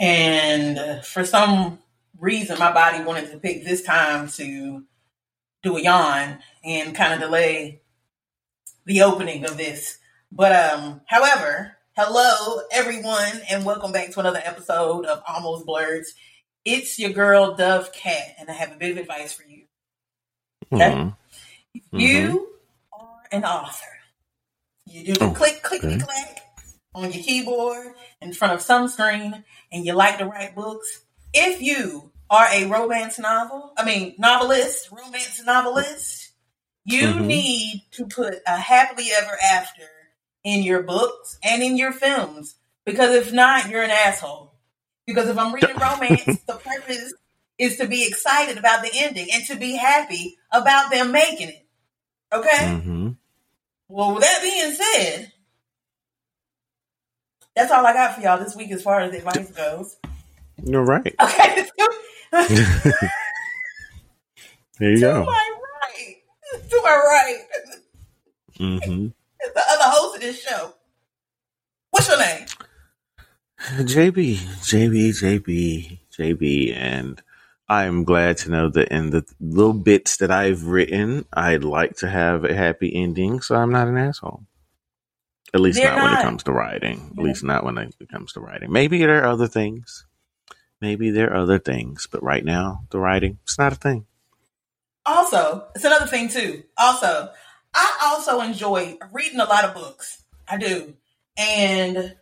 And for some reason, my body wanted to pick this time to do a yawn and kind of delay the opening of this. But um, however, hello everyone, and welcome back to another episode of Almost Blerds. It's your girl Dovekat, and I have a bit of advice for you. Okay, mm-hmm. you are an author. You do the oh, click, click, okay. click on your keyboard in front of some screen, and you like to write books. If you are a romance novel, I mean novelist, romance novelist, you mm-hmm. need to put a happily ever after in your books and in your films. Because if not, you're an asshole. Because if I'm reading romance, the purpose is to be excited about the ending and to be happy about them making it. Okay? Mm-hmm. Well, with that being said, that's all I got for y'all this week as far as advice goes. You're right. Okay. there you to go. To my right. To my right. Mm-hmm. the other host of this show. What's your name? JB, JB, JB, JB, and I'm glad to know that in the little bits that I've written, I'd like to have a happy ending, so I'm not an asshole. At least not, not, when it comes to writing. At least not when it comes to writing. Maybe there are other things. Maybe there are other things, but right now, the writing, it's not a thing. Also, it's another thing too. Also, I also enjoy reading a lot of books. I do. And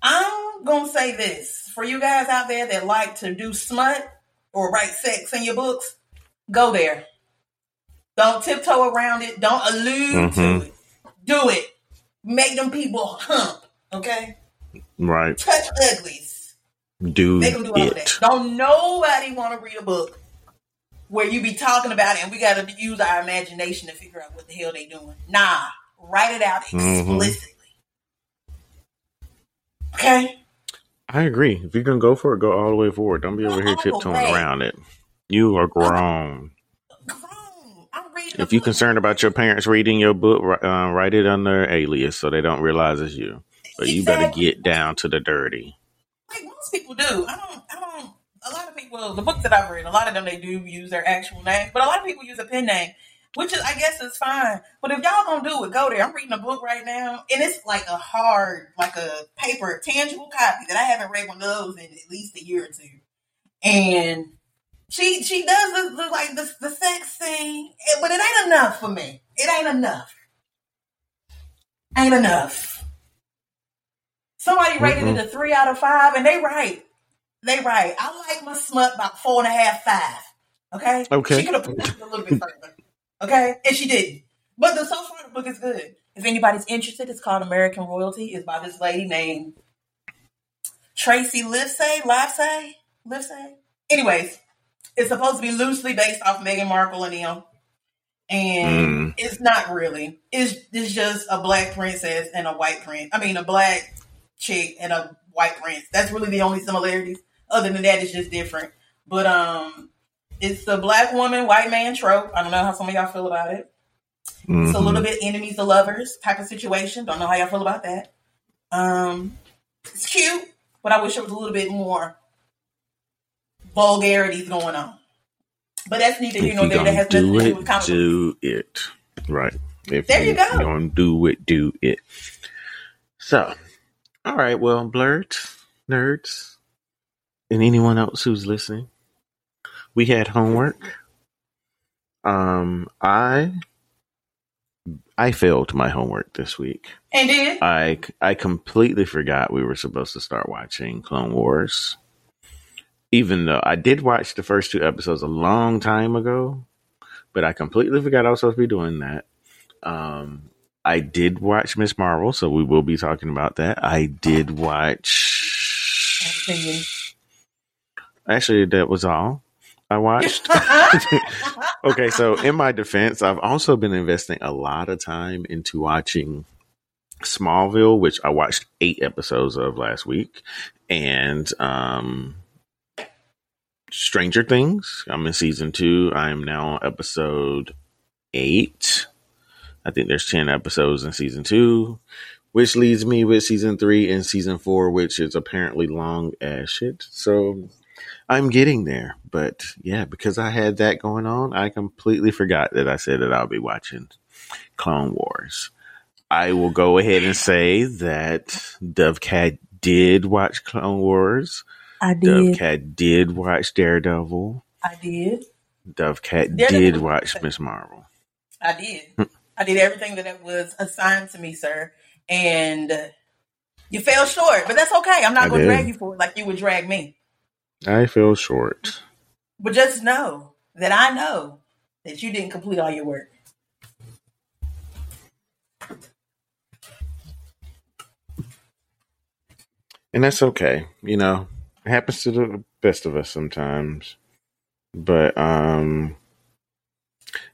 I'm going to say this for you guys out there that like to do smut or write sex in your books, go there. Don't tiptoe around it. Don't allude mm-hmm. to it. Do it. Make them people hump. Okay? Right. Touch uglies. Do, Make them do all it. that. Don't nobody want to read a book where you be talking about it and we got to use our imagination to figure out what the hell they doing. Nah, write it out mm-hmm. explicitly. Mm-hmm. Okay? I agree. If you're gonna go for it, go all the way forward. Don't be over here tiptoeing around it. You are grown. Grown. I'm reading. If you're concerned about your parents reading your book, uh, write it under alias so they don't realize it's you. But you better get down to the dirty. Like most people do. I don't. I don't. A lot of people. The books that I've read, a lot of them they do use their actual name, but a lot of people use a pen name which is I guess is fine. But if y'all gonna do it, go there. I'm reading a book right now, and it's like a hard, like a paper, tangible copy that I haven't read one of those in at least a year or two. And she she does the, the like the, the sex thing, but it ain't enough for me. It ain't enough. Ain't enough. Somebody rated mm-hmm. it a three out of five, and they right. They right. I like my smut about four and a half, five. Okay. Okay. She could have put it a little bit further. Okay, and she didn't. But the so far the book is good. If anybody's interested, it's called American Royalty. It's by this lady named Tracy Livesay. Livesay. Livesay. Anyways, it's supposed to be loosely based off Meghan Markle and him. And mm. it's not really. It's it's just a black princess and a white prince. I mean, a black chick and a white prince. That's really the only similarities. Other than that, it's just different. But um, it's the black woman, white man trope. I don't know how some of y'all feel about it. Mm-hmm. It's a little bit enemies to lovers type of situation. Don't know how y'all feel about that. Um, it's cute, but I wish it was a little bit more vulgarities going on. But that's neither here nor there. That has nothing to do with comic Do it right. If there you, you go. Don't do it. Do it. So, all right. Well, blerds, nerds, and anyone else who's listening we had homework. Um, I I failed my homework this week. And did I? I completely forgot we were supposed to start watching Clone Wars. Even though I did watch the first two episodes a long time ago, but I completely forgot I was supposed to be doing that. Um, I did watch Miss Marvel, so we will be talking about that. I did watch. Actually, that was all. I watched. okay, so in my defense, I've also been investing a lot of time into watching Smallville, which I watched eight episodes of last week, and um, Stranger Things. I'm in season two. I am now on episode eight. I think there's 10 episodes in season two. which leads me with season three and season four, which is apparently long as shit. So I'm getting there. But yeah, because I had that going on, I completely forgot that I said that I'll be watching Clone Wars. I will go ahead and say that Dovekat did watch Clone Wars. I did. Dovekat did watch Daredevil. I did. Dovekat did watch Miss Marvel. I did. I did everything that was assigned to me, sir. And you fell short, but that's okay. I'm not going to drag you for it like you would drag me. I fell short. But just know that I know that you didn't complete all your work. And that's okay. You know, it happens to the best of us sometimes. But um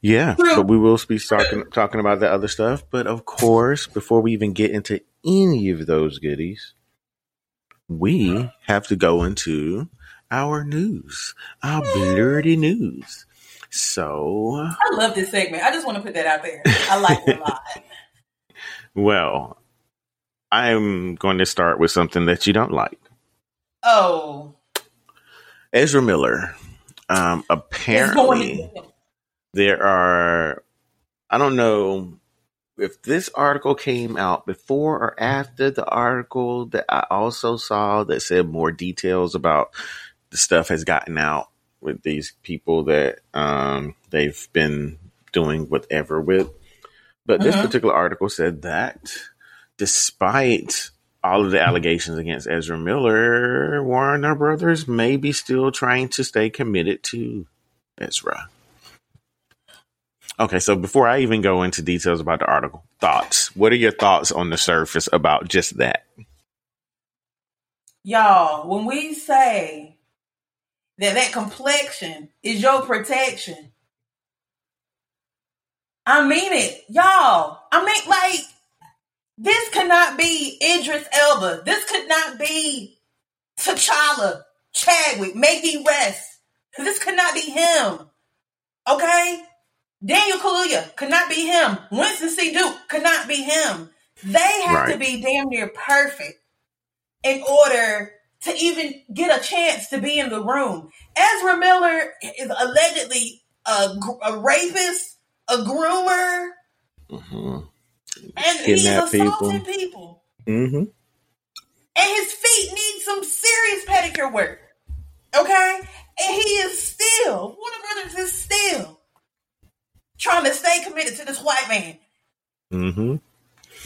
yeah, but we will be talking talking about the other stuff. But of course, before we even get into any of those goodies, we have to go into our news, our blerdy news. So I love this segment. I just want to put that out there. I like it a lot. well, I'm going to start with something that you don't like. Oh, Ezra Miller. Um, apparently, there are. I don't know if this article came out before or after the article that I also saw that said more details about the stuff has gotten out with these people that um, they've been doing whatever with. But this uh-huh. particular article said that despite all of the allegations against Ezra Miller, Warner Brothers may be still trying to stay committed to Ezra. Okay, so before I even go into details about the article, thoughts. What are your thoughts on the surface about just that? Y'all, when we say that that complexion is your protection, I mean it. Y'all, I mean like this could not be Idris Elba. This could not be T'Challa, Chadwick, may he rest. This could not be him. Okay? Daniel Kaluuya could not be him. Winston C. Duke could not be him. They have right. to be damn near perfect in order to even get a chance to be in the room. Ezra Miller is allegedly a, a rapist, a groomer, mm-hmm. And he's assaulting people. people. Mm-hmm. And his feet need some serious pedicure work. Okay? And he is still, Warner Brothers is still trying to stay committed to this white man. Mm-hmm.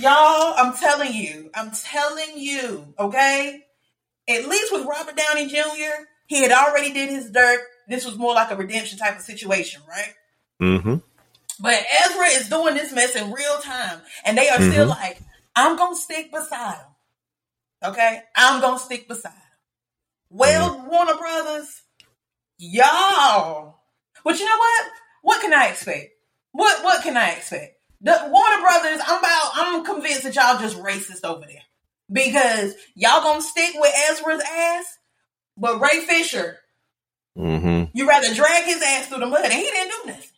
Y'all, I'm telling you, I'm telling you, okay? At least with Robert Downey Jr., he had already did his dirt. This was more like a redemption type of situation, right? Mm-hmm. But Ezra is doing this mess in real time, and they are mm-hmm. still like, "I'm gonna stick beside him." Okay, I'm gonna stick beside him. Well, mm-hmm. Warner Brothers, y'all. But you know what? What can I expect? What what can I expect? The Warner Brothers, I'm about I'm convinced that y'all just racist over there. Because y'all gonna stick with Ezra's ass, but Ray Fisher, mm-hmm. you rather drag his ass through the mud, and he didn't do nothing.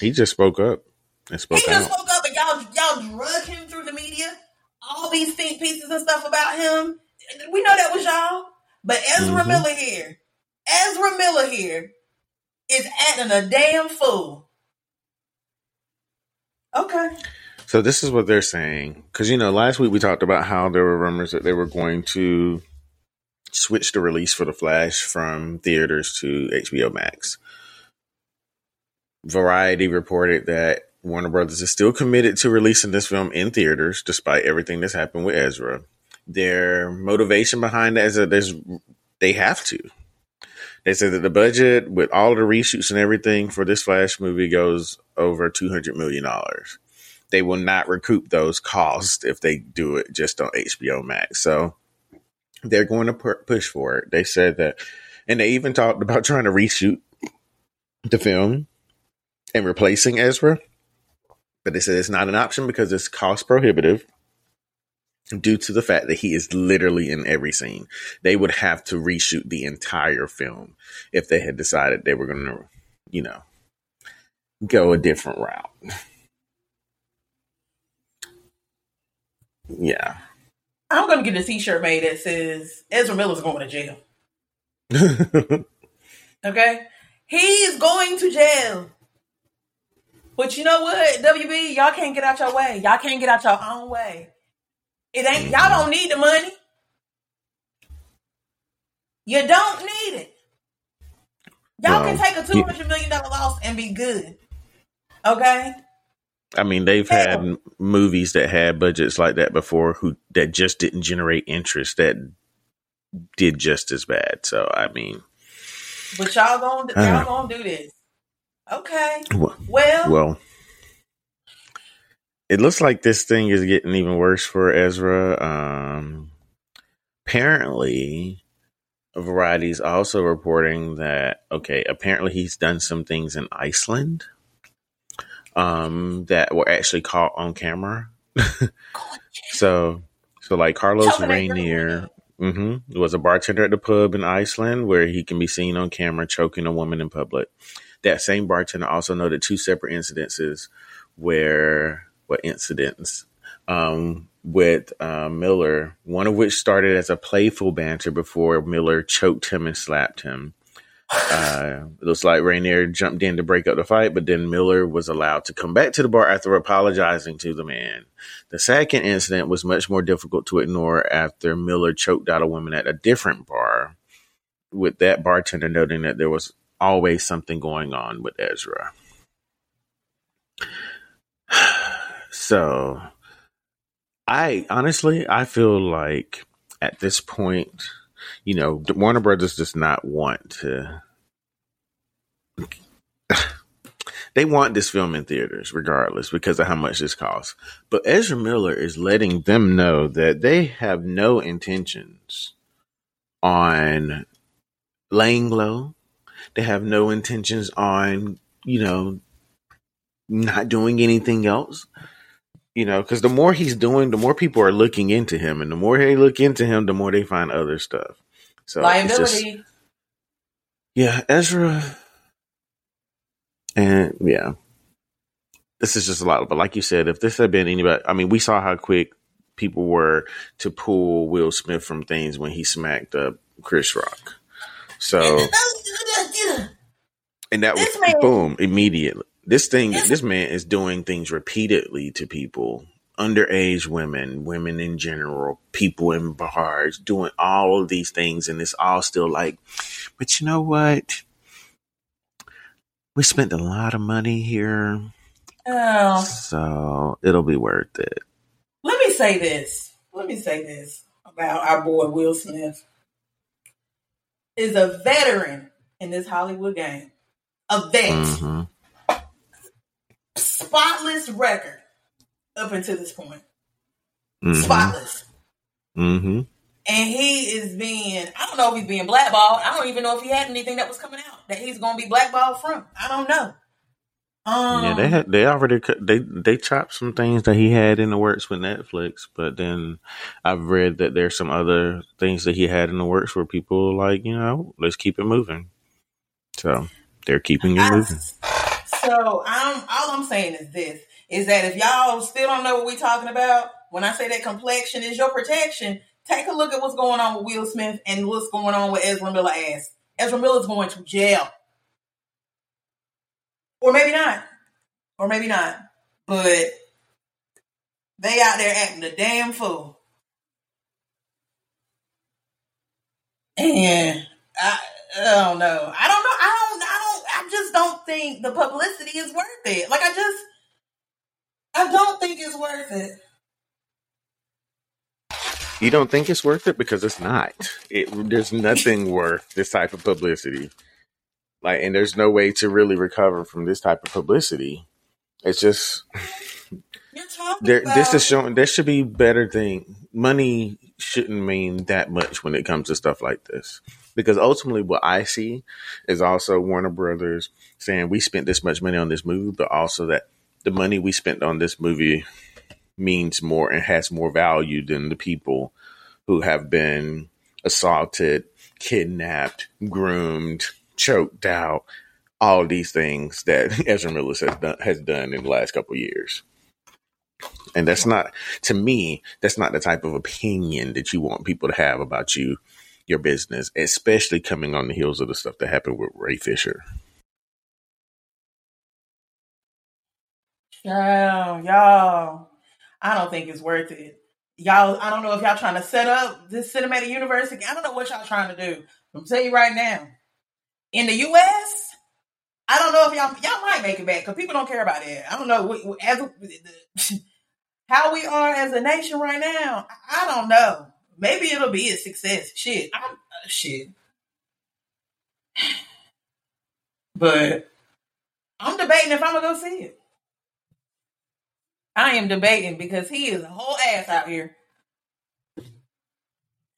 He just spoke up and spoke He just out. spoke up, and y'all y'all drug him through the media. All these think pieces and stuff about him. We know that was y'all, but Ezra mm-hmm. Miller here, Ezra Miller here, is acting a damn fool Okay. So this is what they're saying because you know last week we talked about how there were rumors that they were going to switch the release for the Flash from theaters to HBO Max. Variety reported that Warner Brothers is still committed to releasing this film in theaters despite everything that's happened with Ezra. Their motivation behind that is that there's they have to. They said that the budget with all the reshoots and everything for this Flash movie goes over two hundred million dollars. They will not recoup those costs if they do it just on HBO Max. So they're going to push for it. They said that, and they even talked about trying to reshoot the film and replacing Ezra. But they said it's not an option because it's cost prohibitive due to the fact that he is literally in every scene. They would have to reshoot the entire film if they had decided they were going to, you know, go a different route. Yeah. I'm gonna get a T-shirt made that says Ezra Miller's going to jail. okay, he's going to jail. But you know what, WB, y'all can't get out your way. Y'all can't get out your own way. It ain't y'all don't need the money. You don't need it. Y'all well, can take a two hundred million dollar loss and be good. Okay. I mean, they've Hell. had movies that had budgets like that before, who that just didn't generate interest that did just as bad. So I mean, but y'all gonna y'all uh, gonna do this? Okay. Well, well, it looks like this thing is getting even worse for Ezra. Um, apparently, Variety is also reporting that okay, apparently he's done some things in Iceland um, that were actually caught on camera. so, so like Carlos Rainier mm-hmm, was a bartender at the pub in Iceland where he can be seen on camera choking a woman in public. That same bartender also noted two separate incidences where what incidents um, with uh, Miller, one of which started as a playful banter before Miller choked him and slapped him. Uh, it looks like Rainier jumped in to break up the fight, but then Miller was allowed to come back to the bar after apologizing to the man. The second incident was much more difficult to ignore after Miller choked out a woman at a different bar, with that bartender noting that there was always something going on with Ezra. So, I honestly, I feel like at this point, you know, Warner Brothers does not want to. they want this film in theaters regardless because of how much this costs. But Ezra Miller is letting them know that they have no intentions on laying low. They have no intentions on, you know, not doing anything else. You know, because the more he's doing, the more people are looking into him, and the more they look into him, the more they find other stuff. So liability. Just, yeah, Ezra, and yeah, this is just a lot. But like you said, if this had been anybody, I mean, we saw how quick people were to pull Will Smith from things when he smacked up Chris Rock. So, and that was boom immediately. This thing, this man is doing things repeatedly to people, underage women, women in general, people in bars, doing all of these things, and it's all still like, but you know what? We spent a lot of money here. Oh. So it'll be worth it. Let me say this. Let me say this about our boy Will Smith. Is a veteran in this Hollywood game. A vet. Mm-hmm spotless record up until this point. Mm-hmm. Spotless. Mm-hmm. And he is being, I don't know if he's being blackballed. I don't even know if he had anything that was coming out that he's going to be blackballed from. I don't know. Um, yeah, they had, they already they they chopped some things that he had in the works with Netflix, but then I've read that there's some other things that he had in the works where people like you know let's keep it moving. So they're keeping it I, moving. So I'm all I'm saying is this: is that if y'all still don't know what we're talking about, when I say that complexion is your protection, take a look at what's going on with Will Smith and what's going on with Ezra Miller ass. Ezra Miller's going to jail. Or maybe not. Or maybe not. But they out there acting a damn fool. And I, I don't know. I don't know. I don't I just don't think the publicity is worth it. Like I just I don't think it's worth it. You don't think it's worth it because it's not. It there's nothing worth this type of publicity. Like and there's no way to really recover from this type of publicity. It's just there, about- this is showing there should be better thing. Money shouldn't mean that much when it comes to stuff like this because ultimately what I see is also Warner Brothers saying we spent this much money on this movie, but also that the money we spent on this movie means more and has more value than the people who have been assaulted, kidnapped, groomed, choked out, all these things that Ezra Miller has done, has done in the last couple years. And that's not, to me, that's not the type of opinion that you want people to have about you, your business, especially coming on the heels of the stuff that happened with Ray Fisher. Y'all, y'all, I don't think it's worth it. Y'all, I don't know if y'all trying to set up this cinematic universe again. I don't know what y'all trying to do. I'm tell you right now, in the U.S., I don't know if y'all y'all might make it back because people don't care about it. I don't know as how we are as a nation right now. I don't know. Maybe it'll be a success. Shit, I'm uh, shit, but I'm debating if I'm gonna go see it. I am debating because he is a whole ass out here.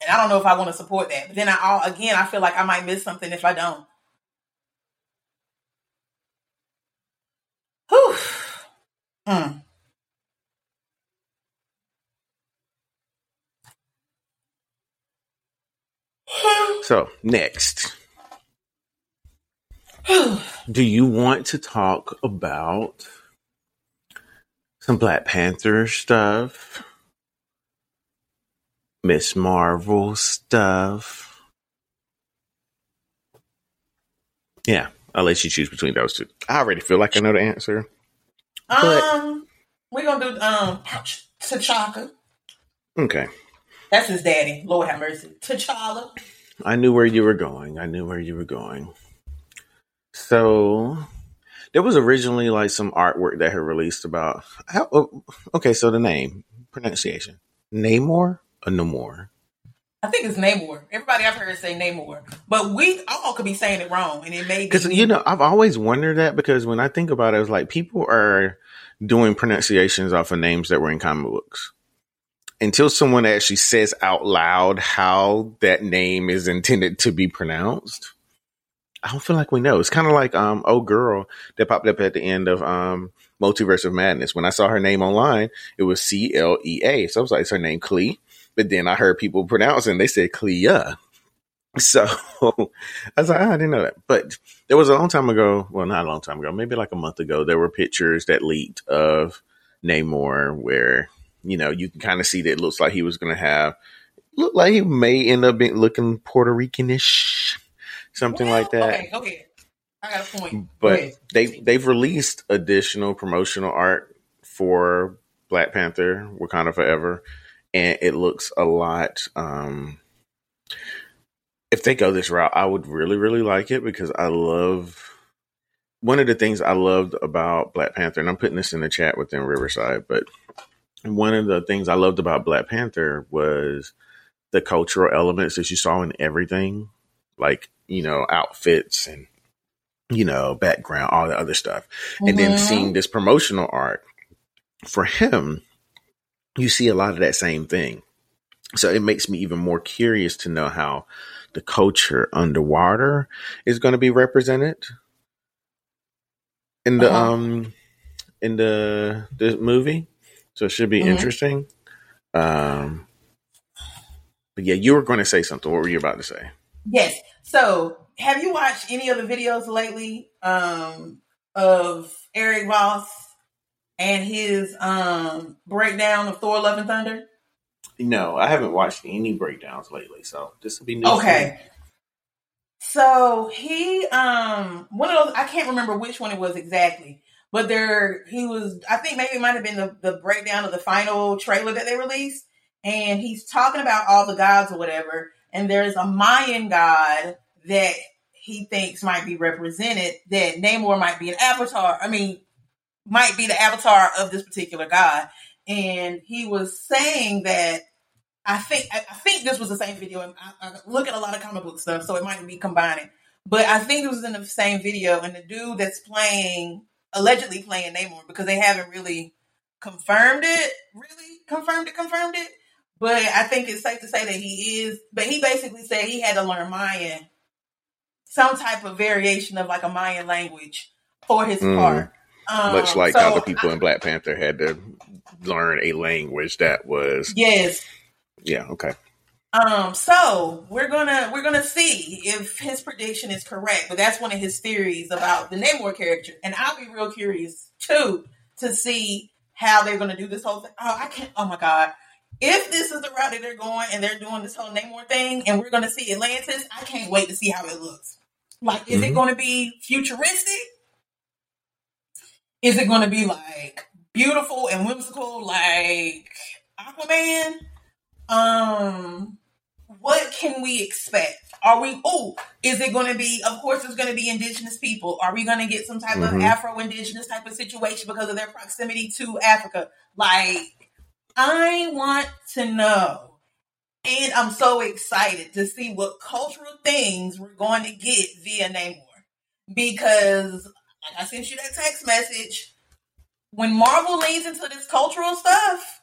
And I don't know if I want to support that. But then I all again I feel like I might miss something if I don't. Whew. Mm. So next, do you want to talk about some Black Panther stuff, Miss Marvel stuff. Yeah, I'll let you choose between those two. I already feel like I know the answer. Um, we're gonna do um T'Chaka. Okay. That's his daddy. Lord have mercy. T'Challa. I knew where you were going. I knew where you were going. So there was originally like some artwork that had released about how. Oh, okay, so the name pronunciation Namor or Namor. I think it's Namor. Everybody I've heard say Namor, but we all could be saying it wrong, and it may because you know I've always wondered that because when I think about it, it's like people are doing pronunciations off of names that were in comic books until someone actually says out loud how that name is intended to be pronounced. I don't feel like we know. It's kind of like um oh girl that popped up at the end of um Multiverse of Madness. When I saw her name online, it was C L E A. So I was like, "Is her name Clea?" But then I heard people pronouncing, they said Clea. So I was like, oh, I didn't know that. But there was a long time ago, well, not a long time ago, maybe like a month ago, there were pictures that leaked of Namor where, you know, you can kind of see that it looks like he was going to have, look like he may end up being looking Puerto Ricanish something well, like that. Okay, okay. I got a point. But they they've released additional promotional art for Black Panther: Wakanda Forever, and it looks a lot. Um, if they go this route, I would really really like it because I love. One of the things I loved about Black Panther, and I'm putting this in the chat within Riverside, but one of the things I loved about Black Panther was the cultural elements that you saw in everything. Like you know, outfits and, you know, background, all the other stuff. Mm-hmm. And then mm-hmm. seeing this promotional art for him, you see a lot of that same thing. So it makes me even more curious to know how the culture underwater is going to be represented in the uh-huh. um in the the movie. So it should be mm-hmm. interesting. Um but yeah, you were going to say something. What were you about to say? Yes. So, have you watched any of the videos lately um, of Erik Voss and his um, breakdown of Thor: Love and Thunder? No, I haven't watched any breakdowns lately, so this will be new. Okay. So he um one of those I can't remember which one it was exactly, but there he was I think maybe it might have been the, the breakdown of the final trailer that they released, and he's talking about all the gods or whatever, and there's a Mayan god that he thinks might be represented that Namor might be an avatar. I mean, might be the avatar of this particular god. And he was saying that I think I, think this was the same video. And I, I look at a lot of comic book stuff, so it might be combining. But I think it was in the same video, and the dude that's playing allegedly playing Namor because they haven't really confirmed it, really confirmed it, confirmed it. But I think it's safe to say that he is. But he basically said he had to learn Mayan, some type of variation of like a Mayan language for his mm. part. Um, Much like so how the people I, in Black Panther had to learn a language that was yes, yeah, okay. Um, so we're gonna we're gonna see if his prediction is correct, but that's one of his theories about the Namor character, and I'll be real curious too to see how they're to do this whole thing. Oh, I can't. Oh my god. If this is the route that they're going and they're doing this whole Namor thing, and we're to see Atlantis, I can't wait to see how it looks. Like, is mm-hmm. it to be futuristic? Is it to be like beautiful and whimsical, like Aquaman? Um, what can we expect? Are we, oh, is it going to be, of course, it's going to be indigenous people. Are we going to get some type mm-hmm. of Afro indigenous type of situation because of their proximity to Africa? Like, I want to know. And I'm so excited to see what cultural things we're going to get via Namor. Because, like I sent you that text message, when Marvel leans into this cultural stuff,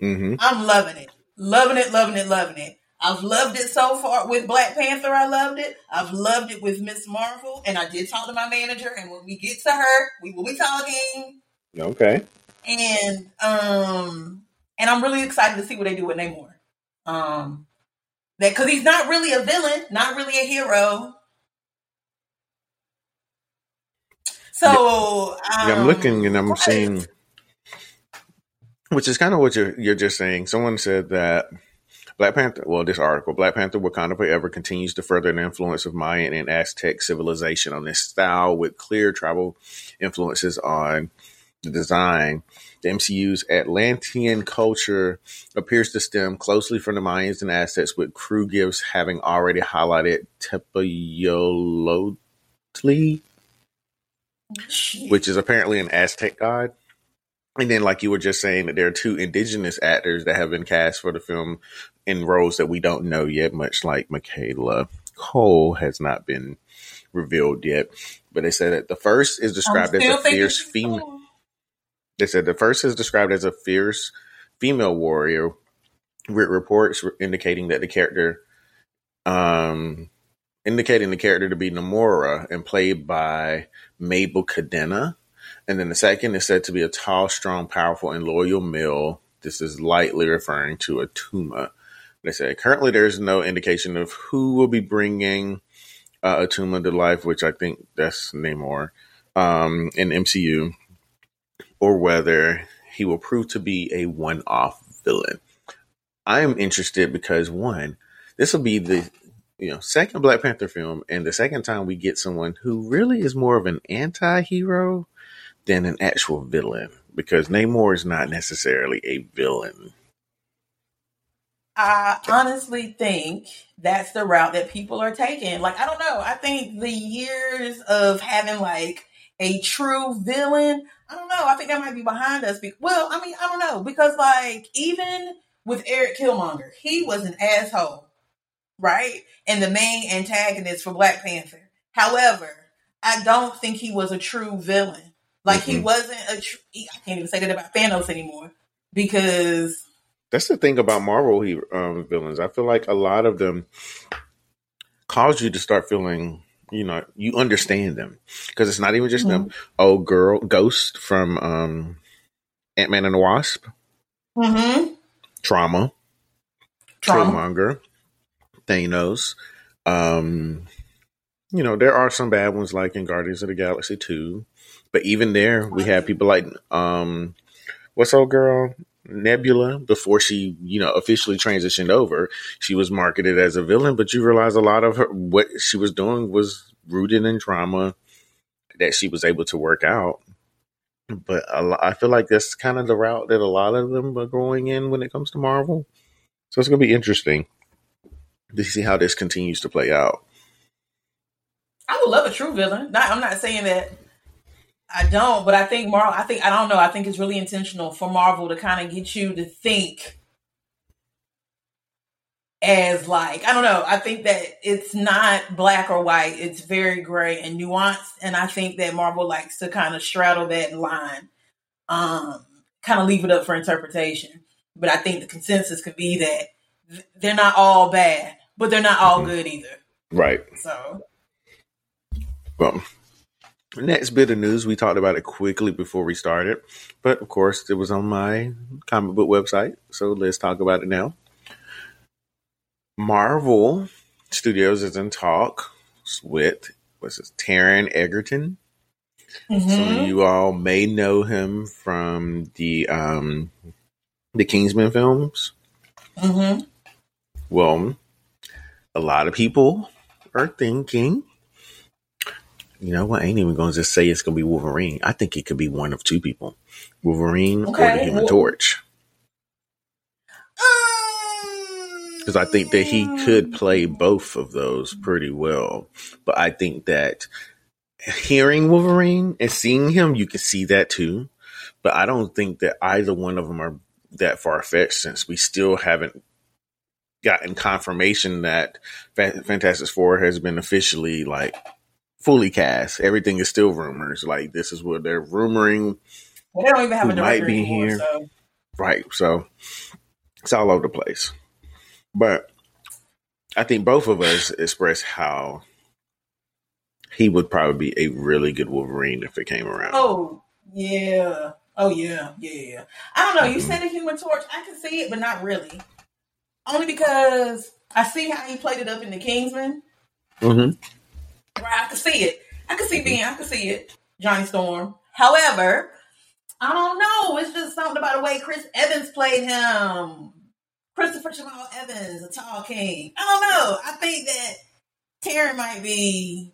mm-hmm. I'm loving it. Loving it, loving it, loving it. I've loved it so far with Black Panther. I loved it. I've loved it with Miss Marvel, and I did talk to my manager. And when we get to her, we will be talking. Okay. And um, and I'm really excited to see what they do with Namor. Um, that because he's not really a villain, not really a hero. So um, yeah, I'm looking and I'm seeing, which is kind of what you're you're just saying. Someone said that Black Panther, well, this article, Black Panther Wakanda Forever continues to further the influence of Mayan and Aztec civilization on this style with clear tribal influences on the design. The MCU's Atlantean culture appears to stem closely from the Mayans and Aztecs, with crew gifts having already highlighted Tepeyolotli, oh, which is apparently an Aztec god. And then, like you were just saying, that there are two indigenous actors that have been cast for the film in roles that we don't know yet, much like Michaela Coel has not been revealed yet. But they said that the first is described as a fierce female. They said the first is described as a fierce female warrior, with reports indicating that the character, um, indicating the character to be Namora and played by Mabel Cadena. And then the second is said to be a tall, strong, powerful, and loyal male. This is lightly referring to Attuma. They say currently there's no indication of who will be bringing uh, Attuma to life, which I think that's Namor um, in MCU, or whether he will prove to be a one-off villain. I am interested because one, this will be the you know second Black Panther film, and the second time we get someone who really is more of an anti-hero than an actual villain, because Namor is not necessarily a villain. I honestly think that's the route that people are taking. Like, I don't know. I think the years of having like a true villain, I don't know. I think that might be behind us. Well, I mean, I don't know because like even with Eric Killmonger, he was an asshole, right? And the main antagonist for Black Panther. However, I don't think he was a true villain. Like mm-hmm. he wasn't a. Tr- I can't even say that about Thanos anymore because that's the thing about Marvel he, um, villains. I feel like a lot of them cause you to start feeling, you know, you understand them because it's not even just mm-hmm. them. Oh, girl, Ghost from um, Ant Man and the Wasp. Mm-hmm. Trauma. Trauma. Killmonger. Thanos. Um, you know, there are some bad ones like in Guardians of the Galaxy 2. But even there, we have people like um, what's old girl? Nebula before she, you know, officially transitioned over. She was marketed as a villain, but you realize a lot of her what she was doing was rooted in trauma that she was able to work out. But I feel like that's kind of the route that a lot of them are going in when it comes to Marvel. So it's going to be interesting to see how this continues to play out. I would love a true villain. Not, I'm not saying that I don't, but I think Marvel. I think I don't know. I think it's really intentional for Marvel to kind of get you to think as like I don't know. I think that it's not black or white. It's very gray and nuanced, and I think that Marvel likes to kind of straddle that line, um, kind of leave it up for interpretation. But I think the consensus could be that they're not all bad, but they're not all mm-hmm. good either. Right. So. Well, Next bit of news, we talked about it quickly before we started, but of course, it was on my comic book website, so let's talk about it now. Marvel Studios is in talk with what's this, Taron Egerton Mm-hmm. Some of you all may know him from the um, the Kingsman films. Mm-hmm. Well, a lot of people are thinking, you know what? I ain't even going to just say it's going to be Wolverine. I think it could be one of two people Wolverine okay. or the Human Torch. Um, because I think that he could play both of those pretty well. But I think that hearing Wolverine and seeing him, you can see that too. But I don't think that either one of them are that far fetched since we still haven't gotten confirmation that Fantastic Four has been officially like fully cast. Everything is still rumors. Like this is what they're rumoring. Well, they don't even have a might be anymore, here. So. Right. So it's all over the place. But I think both of us expressed how he would probably be a really good Wolverine if it came around. Oh yeah. Oh yeah, yeah, yeah. I don't know. You mm-hmm. said a Human Torch. I can see it, but not really. Only because I see how he played it up in the Kingsman. Mm-hmm. Right, I can see it. I can see being. I can see it. Johnny Storm. However, I don't know. It's just something about the way Chris Evans played him. Christopher Jamal Evans, a tall king. I don't know. I think that Taron might be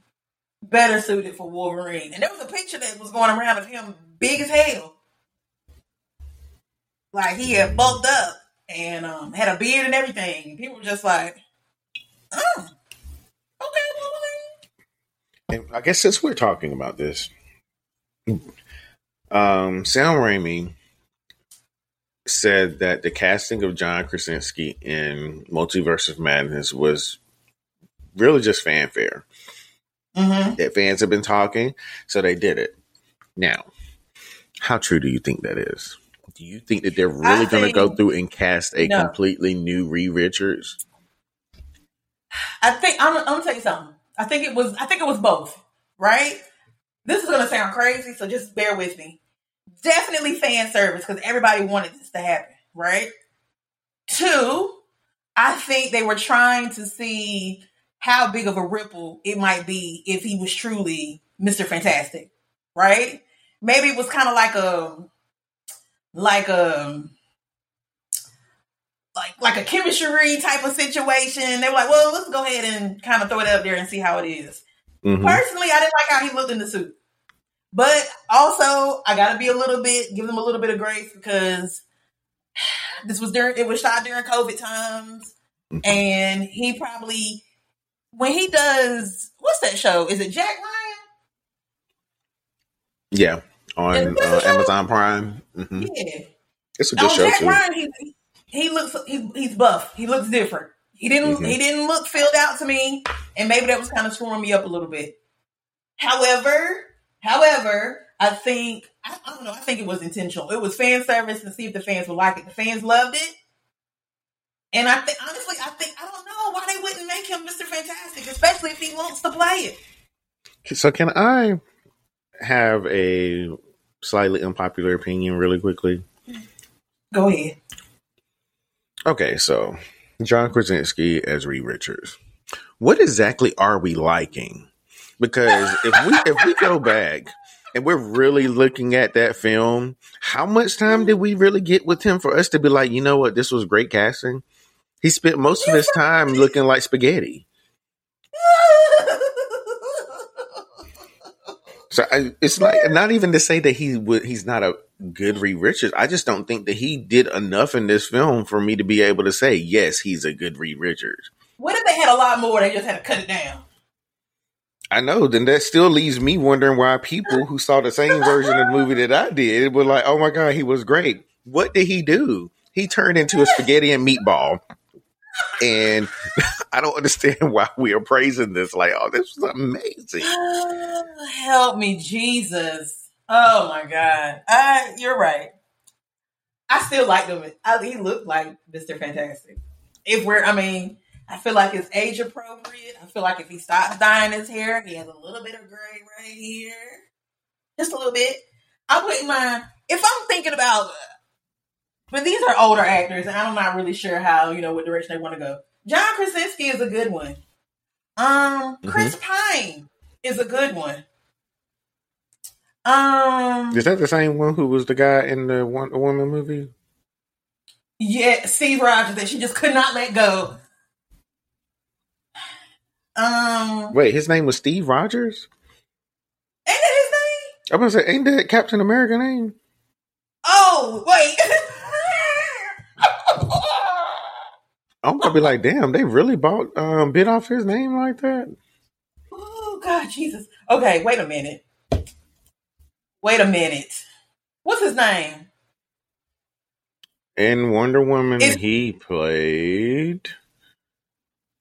better suited for Wolverine. And there was a picture that was going around of him big as hell. Like he had bulked up and um, had a beard and everything. People were just like, oh, okay. And I guess since we're talking about this, um, Sam Raimi said that the casting of John Krasinski in Multiverse of Madness was really just fanfare. Mm-hmm. That fans have been talking, so they did it. Now, how true do you think that is? Do you think that they're really going to go through and cast a no. completely new Reed Richards? I think I'm, I'm, gonna tell you something. I think it was. I think it was both. Right. This is gonna sound crazy, so just bear with me. Definitely fan service because everybody wanted this to happen. Right. Two, I think they were trying to see how big of a ripple it might be if he was truly Mr. Fantastic. Right. Maybe it was kind of like a like a like like a chemistry type of situation. They were like, well, let's go ahead and kind of throw it up there and see how it is. Mm-hmm. Personally, I didn't like how he looked in the suit. But also, I got to be a little bit, give them a little bit of grace because this was during, it was shot during COVID times. Mm-hmm. And he probably, when he does, what's that show? Is it Jack Ryan? Yeah on uh, Amazon Prime. Mm-hmm. Yeah, it's a good oh, show Jack too. Ryan, he, he looks he, he's buff. He looks different. He didn't mm-hmm. he didn't look filled out to me, and maybe that was kind of screwing me up a little bit. However, however, I think I, I don't know. I think it was intentional. It was fan service to see if the fans would like it. The fans loved it. And I think honestly, I think I don't know why they wouldn't make him Mr. Fantastic, especially if he wants to play it. So can I have a slightly unpopular opinion really quickly? Go ahead. Okay, so John Krasinski as Reed Richards. What exactly are we liking? Because if we if we go back and we're really looking at that film, how much time did we really get with him for us to be like, you know what, this was great casting? He spent most of his time looking like spaghetti. So I, it's like not even to say that he would he's not a good Reed Richards. I just don't think that he did enough in this film for me to be able to say yes, he's a good Reed Richards. What if they had a lot more? They just had to cut it down. I know. Then that still leaves me wondering why people who saw the same version of the movie that I did were like, "Oh my god, he was great." What did he do? He turned into a spaghetti and meatball and I don't understand why we are praising this. Like, oh, this was amazing. help me, Jesus! Oh my God, I, you're right. I still like him. I, he looked like Mister Fantastic. If we're, I mean, I feel like it's age appropriate. I feel like if he stops dyeing his hair, he has a little bit of gray right here, just a little bit. I wouldn't mind if I'm thinking about but these are older actors, and I'm not really sure how you know what direction they want to go. John Krasinski is a good one. Um, Chris mm-hmm. Pine is a good one. Um, Is that the same one who was the guy in the Wonder Woman movie? yeah, Steve Rogers that she just could not let go. Um, Wait, his name was Steve Rogers. ain't that his name? I was gonna say, ain't that Captain America name? Oh, wait. I'm gonna be like, damn, they really bought um bit off his name like that. oh God, Jesus. Okay, wait a minute. Wait a minute. What's his name? In Wonder Woman, Is- he played.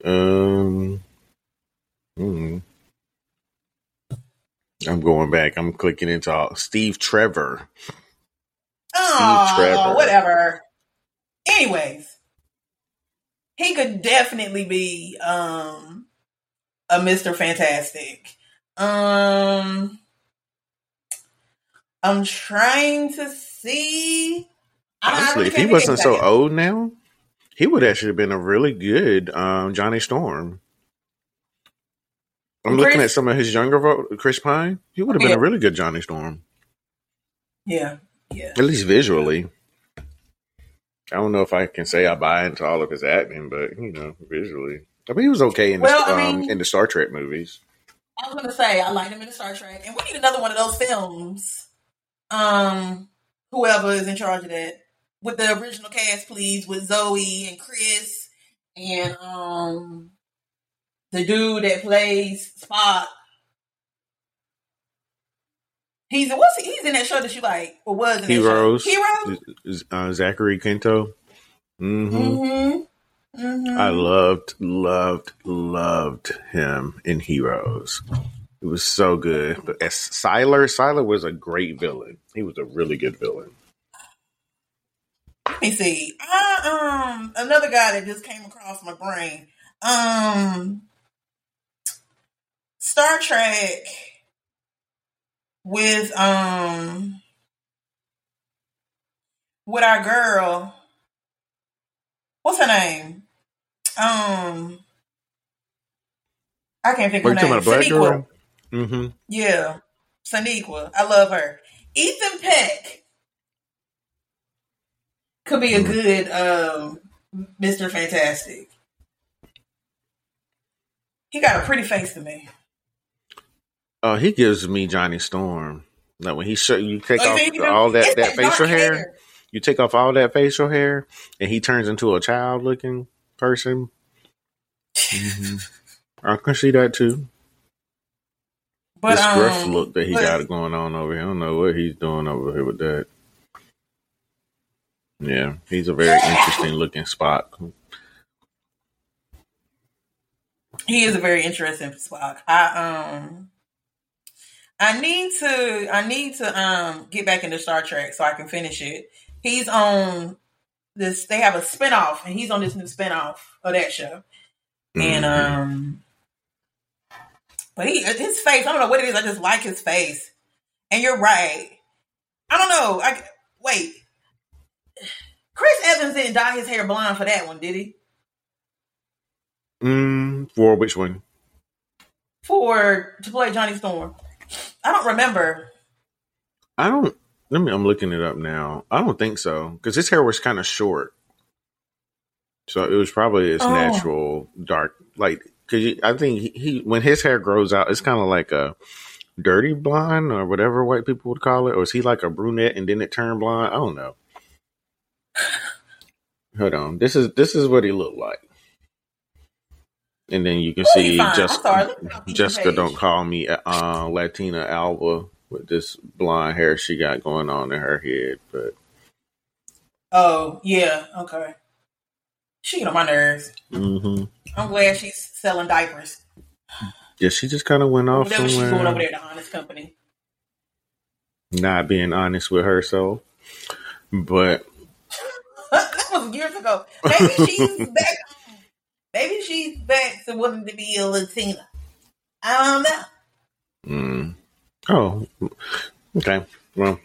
Um. hmm. I'm going back. I'm clicking into all, Steve Trevor. Oh, Trevor. whatever. Anyways, he could definitely be um a Mr. Fantastic. Um I'm trying to see. I don't- I Honestly, if he wasn't so it. old now, he would actually have been a really good um, Johnny Storm. I'm looking at some of his younger vo- Chris Pine. He would have been Yeah. a really good Johnny Storm, Yeah, yeah. at least visually. I don't know if I can say I buy into all of his acting, but you know, visually, I mean, he was okay in the, Well, I um, mean- in the Star Trek movies. I was gonna say I liked him in the Star Trek, and we need another one of those films. Um, whoever is in charge of that with the original cast, please, with Zoe and Chris and um the dude that plays Spock. He's what's he's in that show that you like or was in Heroes? Heroes. uh, Zachary Quinto. hmm Mm-hmm. Mm-hmm. I loved, loved, loved him in Heroes. It was so good. But as Sylar, Sylar was a great villain. He was a really good villain. Let me see. I, um, another guy that just came across my brain. Um, Star Trek with um with our girl. What's her name? Um, I can't think of her name. about black Sonequa. girl? Mm-hmm. Yeah, Sonequa. I love her. Ethan Peck could be a Mhm. good um, Mr. Fantastic. He got a pretty face to me. Uh, he gives me Johnny Storm. Like when he show you take Oh, off all that, It's that facial dark hair, you take off all that facial hair, and he turns into a child looking person. hmm I can see that too. But this um, look that he but- got going on over here. I don't know what he's doing over here with that. Yeah, he's a very interesting looking spot. He is a very interesting Spock. I um I need to I need to um get back into Star Trek so I can finish it. He's on this they have a spinoff and he's on this new spinoff of that show. And Mhm. um but he his face, I don't know what it is, I just like his face. And you're right. I don't know. I wait. Chris Evans didn't dye his hair blonde for that one, did he? Mm, for which one? For to play Johnny Storm. I don't remember. I don't. Let me. I'm looking it up now. I don't think so because his hair was kind of short, so it was probably his Oh. natural dark. Like, because I think he, he when his hair grows out, it's kind of like a dirty blonde or whatever white people would call it, or is he like a brunette and then it turned blonde? I don't know. Hold on. This is this is what he looked like. And then you can he see find? Just sorry, look at the Jessica don't call me uh Latina Alba with this blonde hair she got going on in her head, but Oh, yeah, okay. She get on my nerves. hmm I'm glad she's selling diapers. yeah, she just kind of went off Whatever she's doing over there the Honest Company. not being honest with herself. But that was years ago. Maybe she's back. Maybe she's back to wanting to be a Latina. I don't know. mm, oh, okay. Well,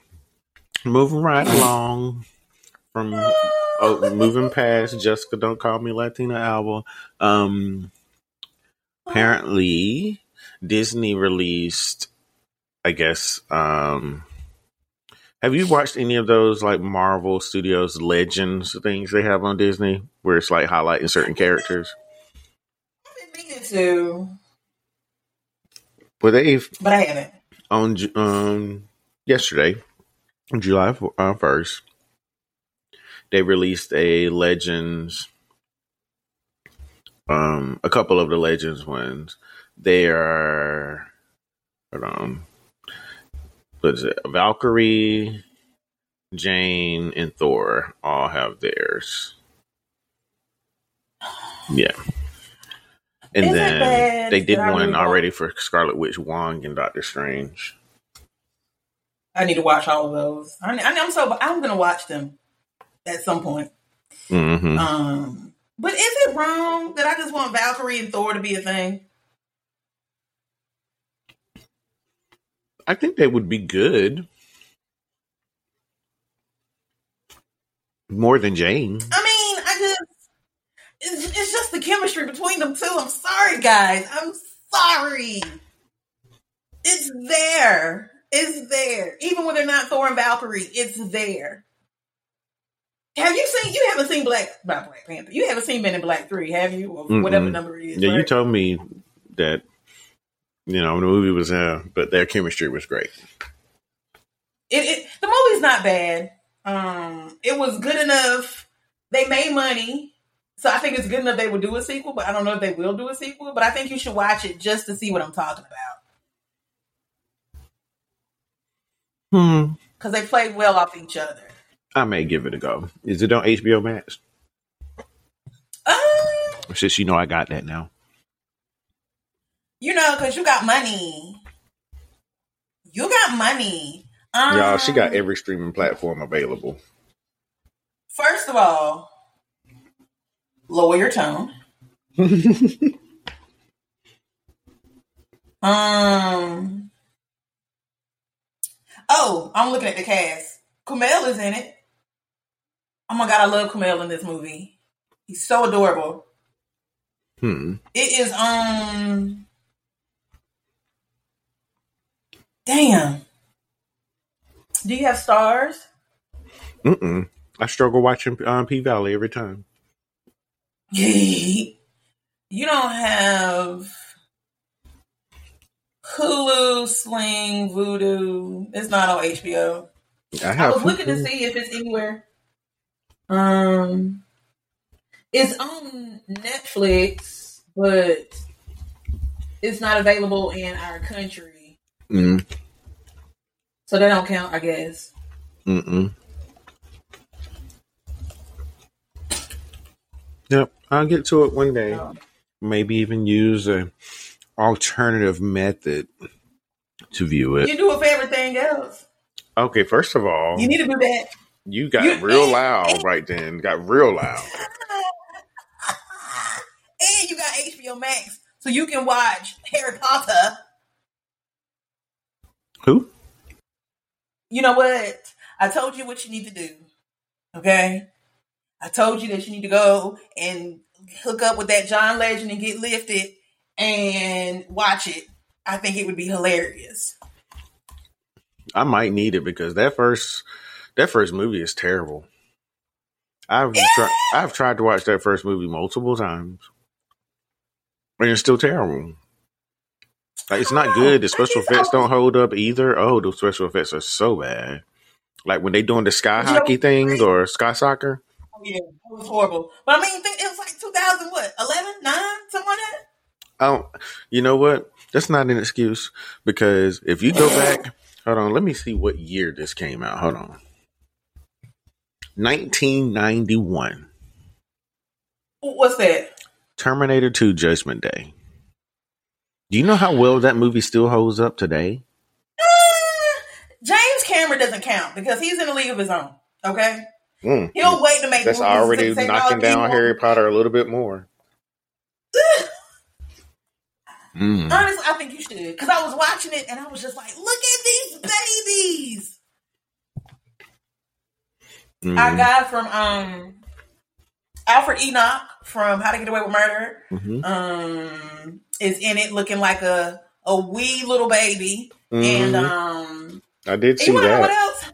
moving right along from oh, moving past Jessica, don't call me Latina Alba. Um, apparently Disney released I guess. Um, have you watched any of those like Marvel Studios Legends things they have on Disney, where it's like highlighting certain characters? I've been meaning to, Well, they but I haven't. on um yesterday, July uh, first, they released a Legends. Um, a couple of the Legends ones. They are, hold on, what is it? Valkyrie, Jane, and Thor all have theirs. Yeah. And then they did one really already for Scarlet Witch, Wong, and Doctor Strange. I need to watch all of those. I, I, I'm so I'm gonna watch them at some point. hmm Um, but is it wrong that I just want Valkyrie and Thor to be a thing? I think they would be good. More than Jane. I mean, I just it's, just the chemistry between them two. I'm sorry, guys. I'm sorry. It's there. It's there. Even when they're not Thor and Valkyrie, it's there. Have you seen? You haven't seen Black, not Black Panther. You haven't seen Men in Black Three, have you? Or Mm-mm. whatever number it is. Yeah, you told me that you know the movie was uh, but their chemistry was great. it, it the movie's not bad. Um, it was good enough. They made money, so I think it's good enough they would do a sequel. But I don't know if they will do a sequel. But I think you should watch it just to see what I'm talking about Hmm. because they play well off each other. I may give it a go. Is it on HBO Max? Um, Since you know I got that now. you know, because you got money. You got money. Um, Y'all, she got every streaming platform available. First of all, lower your tone. Um. Oh, I'm looking at the cast. Kumail is in it. Oh my god, I love Kumail in this movie. He's so adorable. hmm. It is um. Damn. Do you have Starz? Mm-mm. I struggle watching um, P Valley every time. You don't have Hulu, Sling, Vudu. It's not on HBO. I I was looking to see if it's anywhere. Um, it's on Netflix, but it's not available in our country, Mm, so that don't count, I guess. mm-mm. Yep, I'll get to it one day. Um, Maybe even use a alternative method to view it. you do it for everything else. Okay, first of all, You need to do that. you got you- real loud right then. Got real loud. and you got HBO Max, so you can watch Harry Potter. Who? You know what? I told you what you need to do. Okay? I told you that you need to go and hook up with that John Legend and get lifted and watch it. I think it would be hilarious. I might need it because that first that first movie is terrible. I've tried I've tried to watch that first movie multiple times. And it's still terrible. Like it's not good. The special effects don't hold up either. Oh, the special effects are so bad. Like when they doing the sky hockey thing or sky soccer. Yeah, it was horrible. But I mean, it was like 2000, what, 11, 9, something like that? Oh, you know what? That's not an excuse because if you go back, hold on, let me see what year this came out. Hold on. 1991. What's that? Terminator 2 Judgment Day. Do you know how well that movie still holds up today? Uh, James Cameron doesn't count because he's in a league of his own. Okay? Mm. He'll wait to make That's movies already to knocking "Oh, down people- Harry Potter a little bit more. Mm. Honestly, I think you should. Because I was watching it and I was just like, look at these babies. Mm. Our guy from um Alfred Enoch from How to Get Away with Murder Mhm. um is in it looking like a, a wee little baby, and um, I did see you what that. else?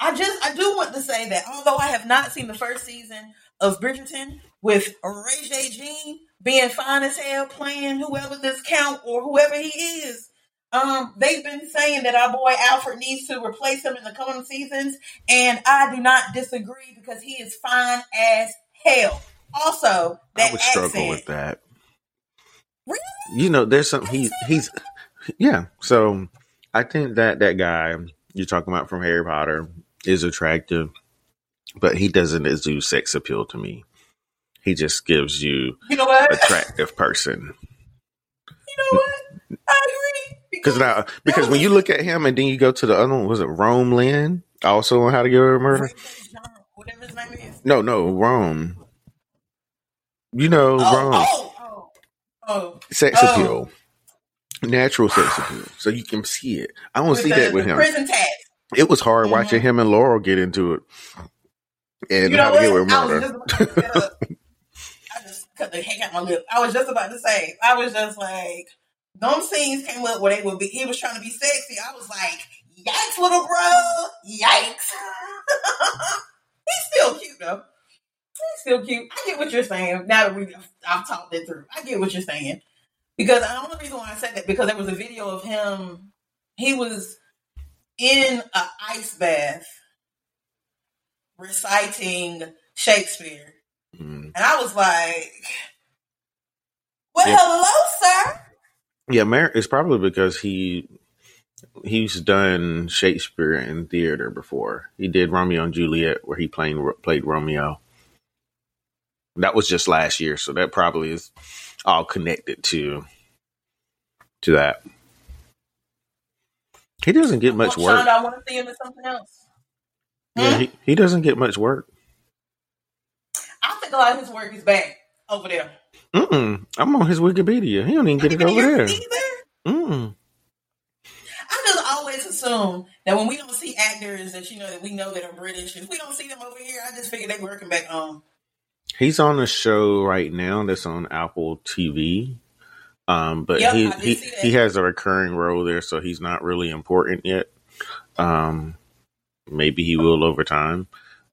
I just I do want to say that although I have not seen the first season of Bridgerton with Regé-Jean being fine as hell playing whoever this count or whoever he is, um, they've been saying that our boy Alfred needs to replace him in the coming seasons, and I do not disagree because he is fine as hell. Also, that I would struggle with that. Really? You know, there's some he he's yeah. So I think that that guy you're talking about from Harry Potter is attractive, but he doesn't exude sex appeal to me. He just gives you You know what? attractive person. You know what? I agree Because now, because when you look at him and then you go to the other one, was it Rome Lynn? Also on How to Get Away with Murder? whatever his name is. No, no, Rome. You know, Oh, Rome. oh, oh, oh. Sex oh. appeal. Natural sex appeal. So you can see it. I don't see the, that with him. Prison tag. It was hard Mhm. watching him and Laurel get into it. And You How know to Get Away what? with I was Murder. just about to get up. I just cut the heck out my lip. I was just about to say. I was just like, them scenes came up where they would be. He was trying to be sexy. I was like, yikes, little bro, yikes. He's still cute though. He's still cute. I get what you're saying. Now that we I've talked it through, I get what you're saying. Because the only reason why I said that because there was a video of him. He was in an ice bath reciting Shakespeare. Mm. And I was like, Well, Yeah. hello, sir. Yeah, Mer- it's probably because he he's done Shakespeare in theater before. He did Romeo and Juliet, where he played played Romeo. That was just last year, so that probably is all connected to to that. He doesn't get much Well, work. Shonda, I want to see him in something else. Yeah, Hmm? he, he doesn't get much work. I think a lot of his work is back over there. Mm-mm. I'm on his Wikipedia. He don't even get it over there. Mm-mm. I just always assume that when we don't see actors that you know that we know that are British, if we don't see them over here, I just figure they're working back home. He's on a show right now that's on Apple TV. Um, but Yep, he he, he has a recurring role there, so he's not really important yet. Um, maybe he will over time,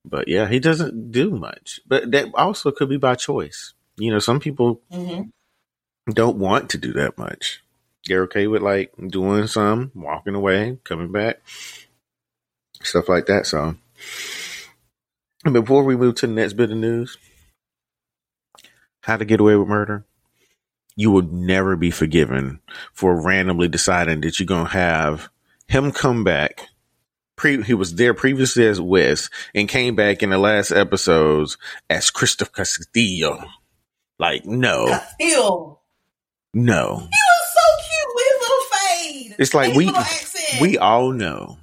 but yeah, he doesn't do much. But that also could be by choice. You know, some people Mm-hmm. don't want to do that much. They're okay with like doing some, walking away, coming back, stuff like that. So, before we move to the next bit of news, how to get away with murder, you will never be forgiven for randomly deciding that you're gonna have him come back. Pre- he was there previously as Wes and came back in the last episodes as Christopher Castillo. Like, no, Still, no. he was so cute with his little fade. It's like we- we all know,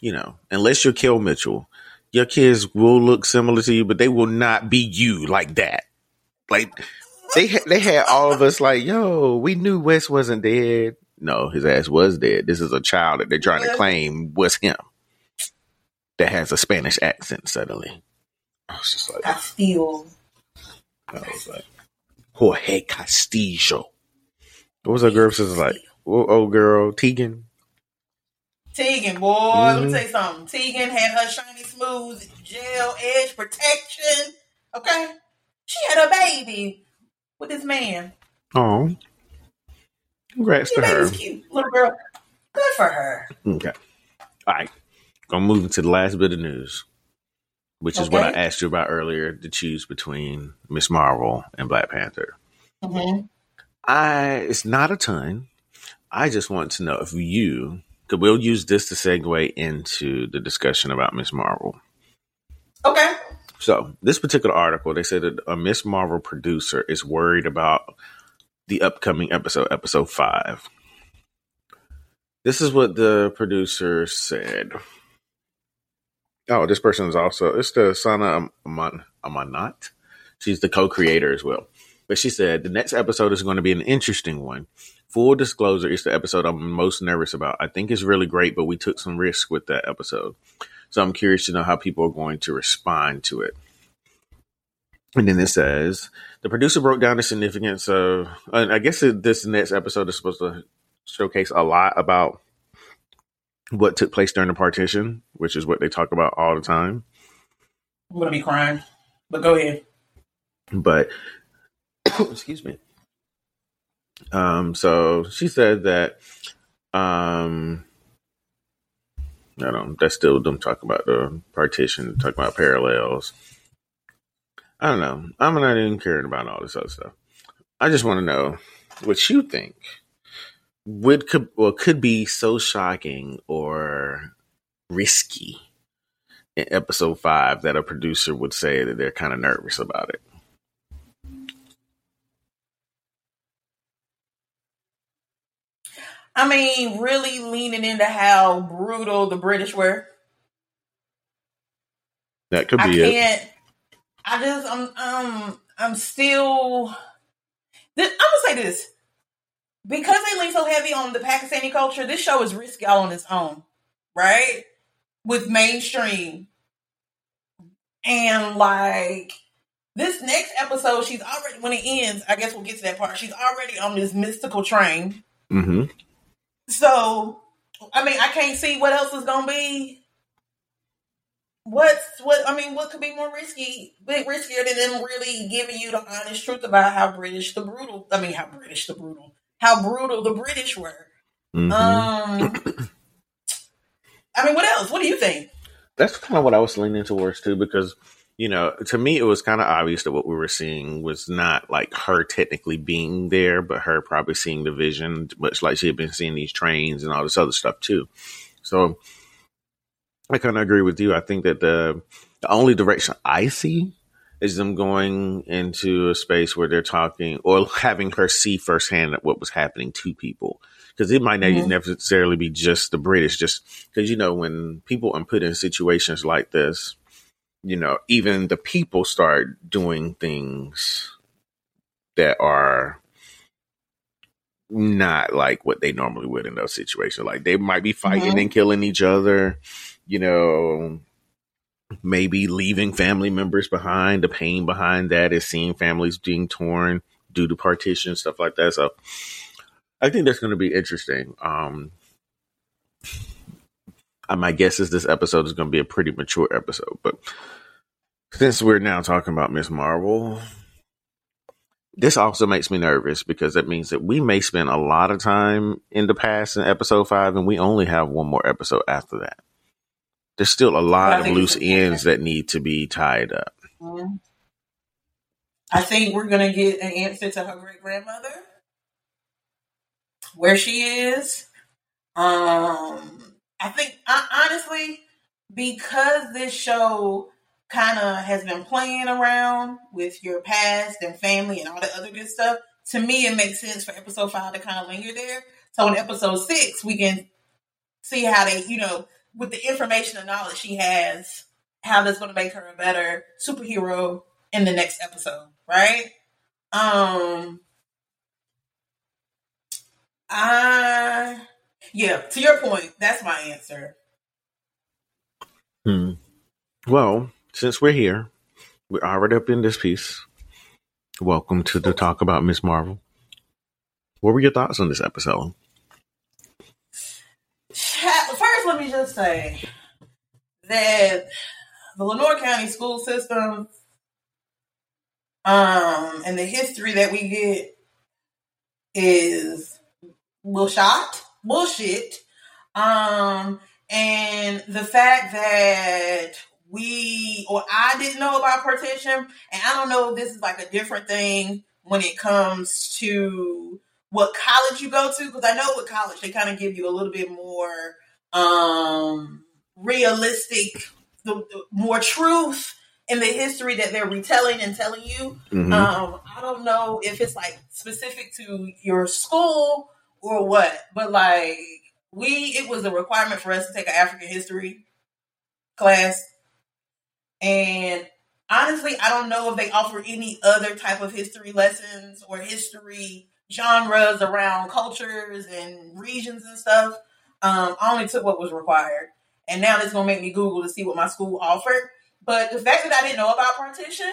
you know, unless you're Kel Mitchell, your kids will look similar to you, but they will not be you like that. Like they they had all of us like, yo, we knew Wes wasn't dead. No, his ass was dead. This is a child that they're trying to claim was him. That has a Spanish accent suddenly. I was just like, I still. I was like, Jorge Castillo. What was that girl sister like? Oh, old girl Tegan. Tegan, boy, let Mhm. me tell you something. Tegan had her shiny smooth gel edge protection. Okay, she had a baby with this man. Oh, congrats to her. cute, little girl. Good for her. Okay. All right. I'm moving to the last bit of news, which is what I asked you about earlier to choose between Miss Marvel and Black Panther. Mm-hmm. I it's not a ton. I just want to know if you because we'll use this to segue into the discussion about Miss Marvel. Okay. So this particular article, they said that a Miss Marvel producer is worried about the upcoming episode, episode five. This is what the producer said. Oh, this person is also it's the Sana Aman, Amanat. She's the co-creator as well. But she said the next episode is going to be an interesting one. Full disclosure, it's the episode I'm most nervous about. I think it's really great, but we took some risks with that episode. So I'm curious to know how people are going to respond to it. And then it says the producer broke down the significance of. I guess this next episode is supposed to showcase a lot about what took place during the partition, which is what they talk about all the time. I'm gonna be crying, but go ahead. But excuse me. Um, so she said that um I don't that's still them talking about the partition, talking about parallels. I don't know. I'm not even caring about all this other stuff. I just want to know what you think would could well could be so shocking or risky in episode five that a producer would say that they're kind of nervous about it. I mean, really leaning into how brutal the British were. That could be I it. can't. I just I'm um I'm still. This, I'm gonna say this because they lean so heavy on the Pakistani culture. This show is risky all on its own, right? With mainstream and like this next episode, she's already when it ends. I guess we'll get to that part. She's already on this mystical train. Mm-hmm. So, I mean, I can't see what else is gonna be. What's what? I mean, what could be more risky, bit riskier than them really giving you the honest truth about how British the brutal. I mean, how British the brutal, how brutal the British were. Mm-hmm. Um, I mean, what else? What do you think? That's kind of what I was leaning towards too, because you know, to me, it was kind of obvious that what we were seeing was not like her technically being there, but her probably seeing the vision, much like she had been seeing these trains and all this other stuff too. So I kind of agree with you. I think that the the only direction I see is them going into a space where they're talking or having her see firsthand what was happening to people. Because it might not Mhm. necessarily be just the British, just because you know when people are put in situations like this, you know, even the people start doing things that are not like what they normally would in those situations. Like they might be fighting Mhm. and killing each other, you know, maybe leaving family members behind. The pain behind that is seeing families being torn due to partition, stuff like that. So I think that's going to be interesting. Um, my guess is this episode is going to be a pretty mature episode, but since we're now talking about Miss Marvel, this also makes me nervous because that means that we may spend a lot of time in the past in episode five, and we only have one more episode after that. There's still a lot of loose ends that need to be tied up. Mhm. I think we're gonna get an answer to her great grandmother, where she is. Um, I think honestly, because this show kind of has been playing around with your past and family and all the other good stuff, to me it makes sense for episode five to kind of linger there. So in episode six, we can see how they, you know, with the information and knowledge she has, how that's going to make her a better superhero in the next episode, right? Um, I yeah. To your point, that's my answer. Hmm. Well, since we're here, we're already up in this piece. Welcome to the talk about Miss Marvel. What were your thoughts on this episode? First, let me just say that the Lenore County school system, um, and the history that we get is bullshit, bullshit. Um, and the fact that we or I didn't know about partition, and I don't know if this is like a different thing when it comes to what college you go to, because I know with college they kind of give you a little bit more um realistic, the, the more truth in the history that they're retelling and telling you. Mhm. Um, I don't know if it's like specific to your school or what, but like we, it was a requirement for us to take an African history class, and honestly, I don't know if they offer any other type of history lessons or history genres around cultures and regions and stuff. Um, I only took what was required, and now it's gonna make me Google to see what my school offered. But the fact that I didn't know about partition,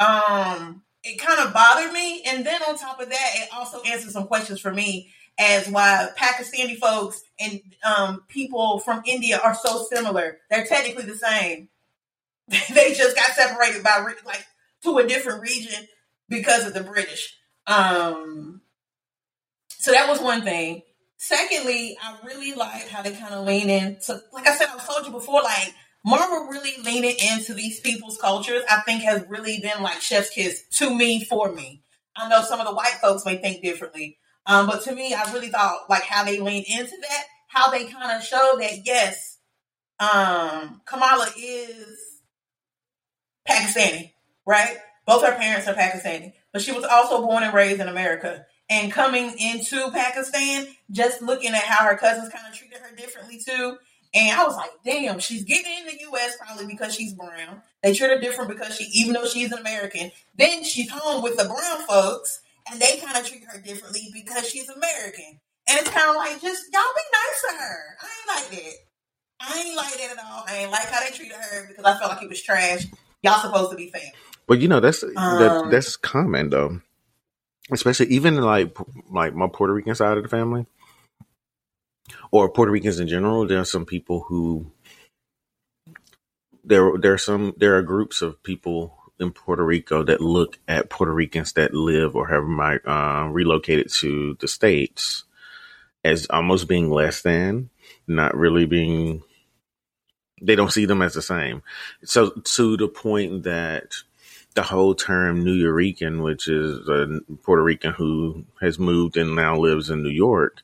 um, it kind of bothered me. And then on top of that, it also answered some questions for me as why Pakistani folks and um, people from India are so similar. They're technically the same. they just got separated by like to a different region because of the British. Um, so that was one thing. Secondly, I really liked how they kind of lean into, like I said, I told you before, like Marvel really leaning into these people's cultures, I think has really been like chef's kiss to me for me. I know some of the white folks may think differently, um, but to me, I really thought like how they leaned into that, how they kind of show that yes, um, Kamala is Pakistani, right? Both her parents are Pakistani, but she was also born and raised in America. And coming into Pakistan, just looking at how her cousins kind of treated her differently too, and I was like, damn, she's getting in the US probably because she's brown. They treat her different because she, even though she's an American, then she's home with the brown folks and they kind of treat her differently because she's American. And it's kind of like, just y'all be nice to her. I ain't like that. I ain't like that at all. I ain't like how they treated her because I felt like it was trash. Y'all supposed to be family. But you know that's um, that, that's common though, especially even like like my Puerto Rican side of the family or Puerto Ricans in general. There are some people who there there are some there are groups of people in Puerto Rico that look at Puerto Ricans that live or have my, uh, relocated to the states as almost being less than, not really being. They don't see them as the same. So to the point that the whole term Nuyorican, which is a Puerto Rican who has moved and now lives in New York,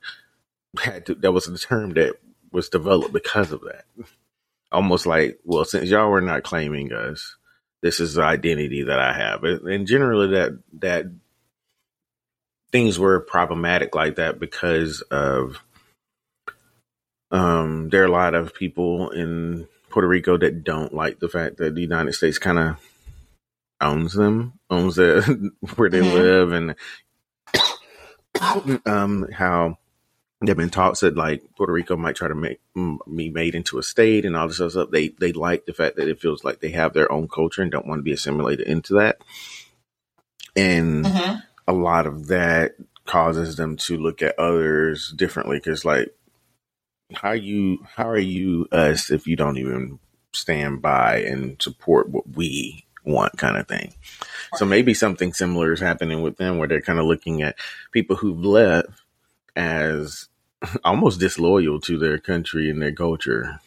had to, that was the term that was developed because of that. Almost like, well, since y'all were not claiming us, this is the identity that I have. And generally that, that things were problematic like that because of, um, there are a lot of people in Puerto Rico that don't like the fact that the United States kind of owns them, owns the, where they mm-hmm. live and, um, how there have been talks that like Puerto Rico might try to make be made into a state and all this other stuff. They they like the fact that it feels like they have their own culture and don't want to be assimilated into that. And mm-hmm. a lot of that causes them to look at others differently because like how you how are you us if you don't even stand by and support what we want kind of thing. So maybe something similar is happening with them where they're kind of looking at people who've left as almost disloyal to their country and their culture,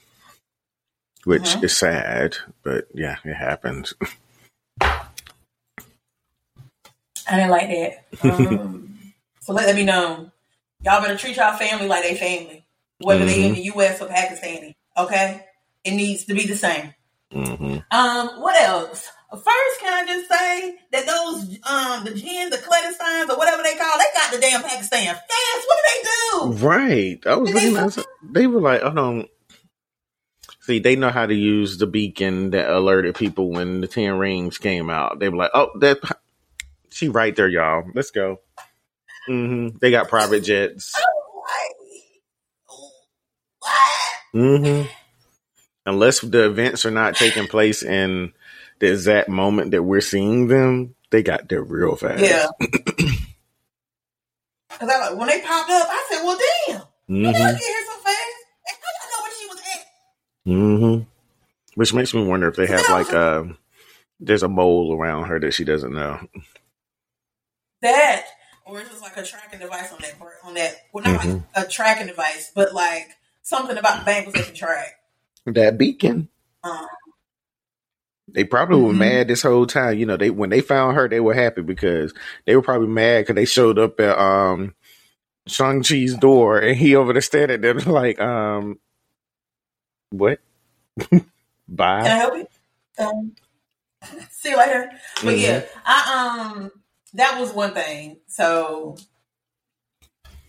which mm-hmm. is sad, but yeah, it happens. I didn't like that. Um, so let that be known. Y'all better treat y'all family like they family, whether mm-hmm. they in the U.S. or Pakistani. Okay, it needs to be the same. Mm-hmm. Um, what else? First, can I just say that those um the jinn, the clandestines, or whatever they call, they got the damn Pakistan fans. What do they do? Right. I was did looking they, at they were like, oh no. See, they know how to use the beacon that alerted people when the Ten Rings came out. They were like, "Oh, that she right there, y'all. Let's go." Mm-hmm. They got private jets. Mm-hmm. Unless the events are not taking place in the exact moment that we're seeing them, they got there real fast. Yeah. Cause I like when they popped up, I said, "Well, damn, mm-hmm. get here so fast." And I know where she was at. Mm-hmm. Which makes me wonder if they have like a um, there's a mole around her that she doesn't know. That, or it's just like a tracking device on that on that. Well, not mm-hmm. like a tracking device, but like something about the bangles they can track. That beacon. Um, they probably mm-hmm. were mad this whole time. You know, they when they found her, they were happy because they were probably mad because they showed up at um Shang Chi's door and he over there standing there like, um, what? Bye. Can I help you? Um, see you later. But mm-hmm. yeah, I um, that was one thing. So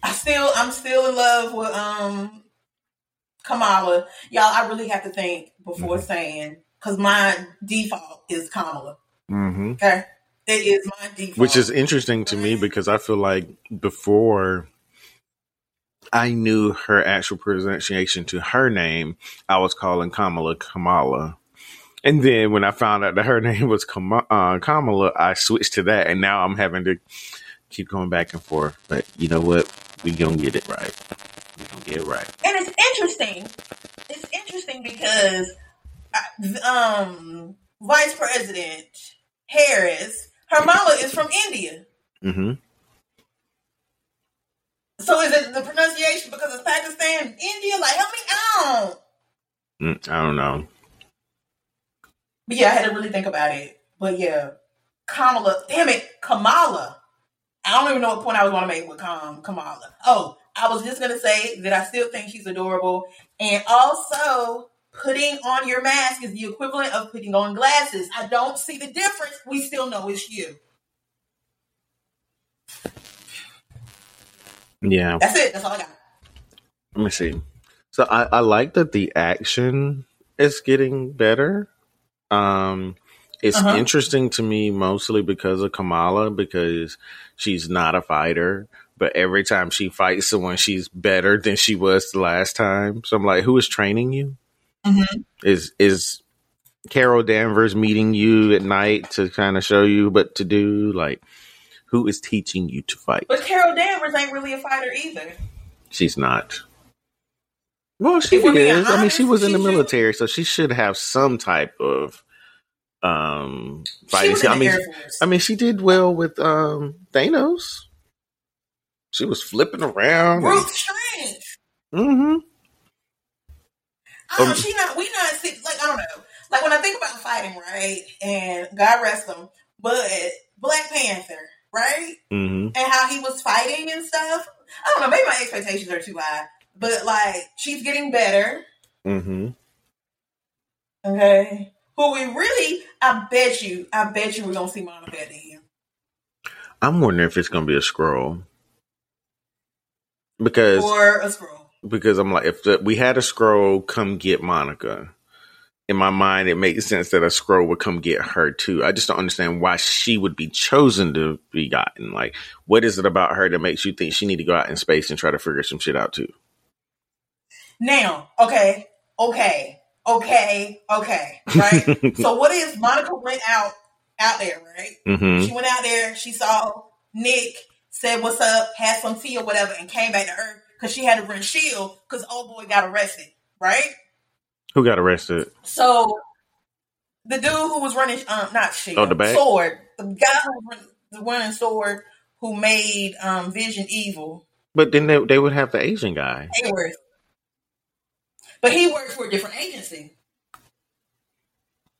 I still, I'm still in love with um Kamala. Y'all, I really have to think before mm-hmm. saying because my default is Kamala. Mm-hmm. Okay. It is my default. Which is interesting to me because I feel like before I knew her actual pronunciation to her name, I was calling Kamala Kamala. And then when I found out that her name was Kam- uh, Kamala, I switched to that, and now I'm having to keep going back and forth. But you know what? We gonna get it right. Get it right. And it's interesting. It's interesting because uh, um, Vice President Harris, her mama is from India. Mm-hmm. So is it the pronunciation because it's Pakistan, India? Like, help me out. Mm, I don't know. But yeah, I had to really think about it. But yeah, Kamala, damn it, Kamala. I don't even know what point I was going to make with Kam, Kamala. Oh, I was just going to say that I still think she's adorable. And also, putting on your mask is the equivalent of putting on glasses. I don't see the difference. We still know it's you. Yeah. That's it. That's all I got. Let me see. So I, I like that the action is getting better. Um, it's Uh-huh. interesting to me mostly because of Kamala because she's not a fighter, but every time she fights someone, she's better than she was the last time. So I'm like, who is training you? Mhm. Is is Carol Danvers meeting you at night to kind of show you what to do? Like, who is teaching you to fight? But Carol Danvers ain't really a fighter either. She's not. Well, she is. I mean, she was in the she should- military, so she should have some type of um fighting. I mean. I mean, she did well with um Thanos. She was flipping around. Ruth Strange. Mm-hmm. I don't, Um, she not. We not see. Like I don't know. Like when I think about fighting, right? And God rest them, but Black Panther, right? Mm-hmm. And how he was fighting and stuff. I don't know. Maybe my expectations are too high, but like she's getting better. Mm-hmm. Okay. Who we really? I bet you. I bet you we're gonna see Monica at the end. I'm wondering if it's gonna be a Skrull because or a Skrull. because I'm like, if the, we had a Skrull come get Monica, in my mind, it makes sense that a Skrull would come get her too. I just don't understand why she would be chosen to be gotten. Like, what is it about her that makes you think she need to go out in space and try to figure some shit out too? Now, okay, okay, okay, okay, right? so what is Monica went out out there, right? hmm She went out there, she saw Nick, said what's up, had some tea or whatever, and came back to Earth because she had to run Shield because old boy got arrested, right? Who got arrested? So the dude who was running, um, not Shield, Oh, the bag? Sword, the guy who was run- running Sword, who made um, Vision evil, But then they, they would have the Asian guy. But he worked for a different agency.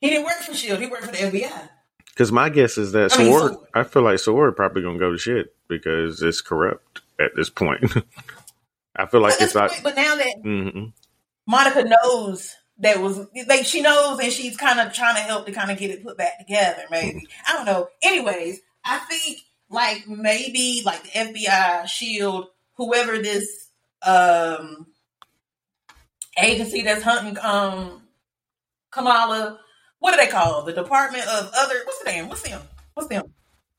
He didn't work for Shield. He worked for the FBI. Because my guess is that I mean, Sword, Sword. I feel like Sword probably gonna go to shit because it's corrupt at this point. I feel like it's not. but now that hmm Monica knows that was like she knows and she's kind of trying to help to kind of get it put back together. Maybe I don't know. Anyways, I think like maybe like the FBI, Shield, whoever this um agency that's hunting um Kamala. What do they call the Department of Other? What's the name? What's them? What's them?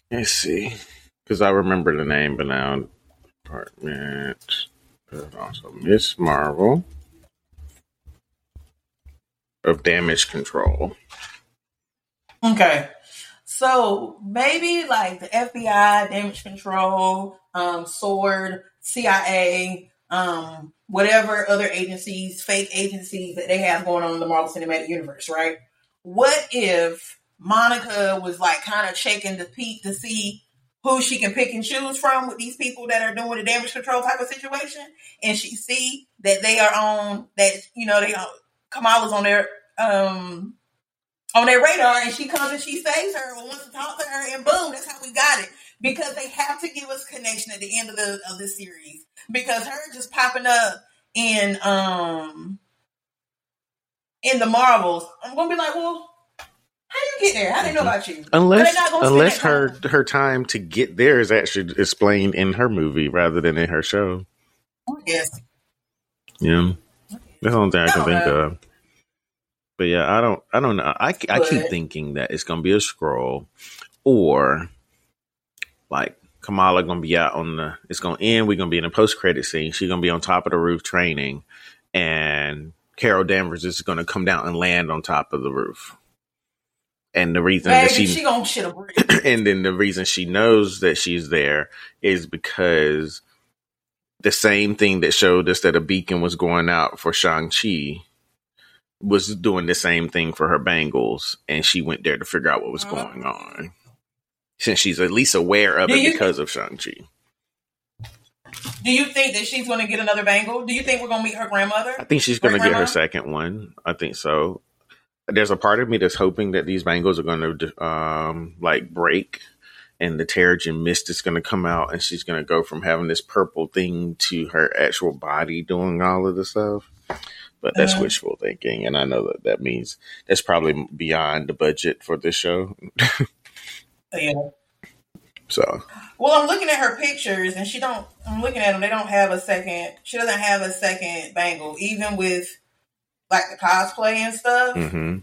Let's see, because I remember the name, but now Department, also Miss Marvel of Damage Control. Okay. So maybe like the FBI, damage control, um, sword, CIA, um, whatever other agencies, fake agencies that they have going on in the Marvel Cinematic Universe, right? What if Monica was like kind of checking the peep to see who she can pick and choose from with these people that are doing the damage control type of situation, and she see that they are on that you know they Kamala's on their um on their radar and she comes and she saves her wants to talk to her and boom, that's how we got it. Because they have to give us connection at the end of the of the series. Because her just popping up in um in the Marvels, I'm gonna be like, well, how do you get there? How do they know about you? Unless, they're not gonna spend unless her time. her time to get there is actually explained in her movie rather than in her show. Yes. Yeah, that's the only thing I can I think know. of. But yeah, I don't, I don't know. I, I keep thinking that it's gonna be a Skrull, or like Kamala gonna be out on the. It's gonna end. We're gonna be in a post credit scene. She's gonna be on top of the roof training, and Carol Danvers is gonna come down and land on top of the roof. And the reason Baby, that she, she gonna shit a and then the reason she knows that she's there is because the same thing that showed us that a beacon was going out for Shang-Chi was doing the same thing for her bangles, and she went there to figure out what was Uh-huh. going on. Since she's at least aware of Do it you- because of Shang-Chi. Do you think that she's gonna get another bangle? Do you think we're gonna meet her grandmother? I think she's going to get her second one. I think so. There's a part of me that's hoping that these bangles are going to um like break and the Terrigen mist is going to come out and she's going to go from having this purple thing to her actual body doing all of the stuff. But that's Uh-huh. wishful thinking, and I know that that means that's probably beyond the budget for this show. Yeah. So Well, I'm looking at her pictures, and she don't. I'm looking at them. They don't have a second. She doesn't have a second bangle, even with like the cosplay and stuff. hmm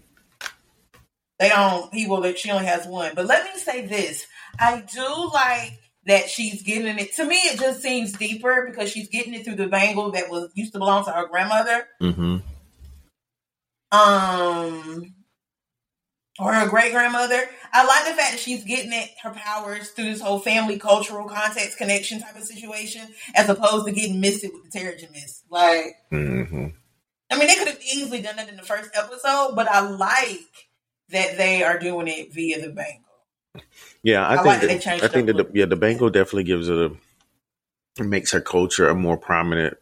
They don't. People that she only has one. But let me say this: I do like that she's getting it. To me, it just seems deeper because she's getting it through the bangle that was used to belong to her grandmother. hmm um or her great grandmother. I like the fact that she's getting it her powers through this whole family cultural context connection type of situation, as opposed to getting misted with the Terrigen mist. Like, hmm I mean, they could have easily done that in the first episode, but I like that they are doing it via the bangle. Yeah, I, I think like that that, they changed I think that the, yeah, the bangle definitely gives it a it makes her culture a more prominent.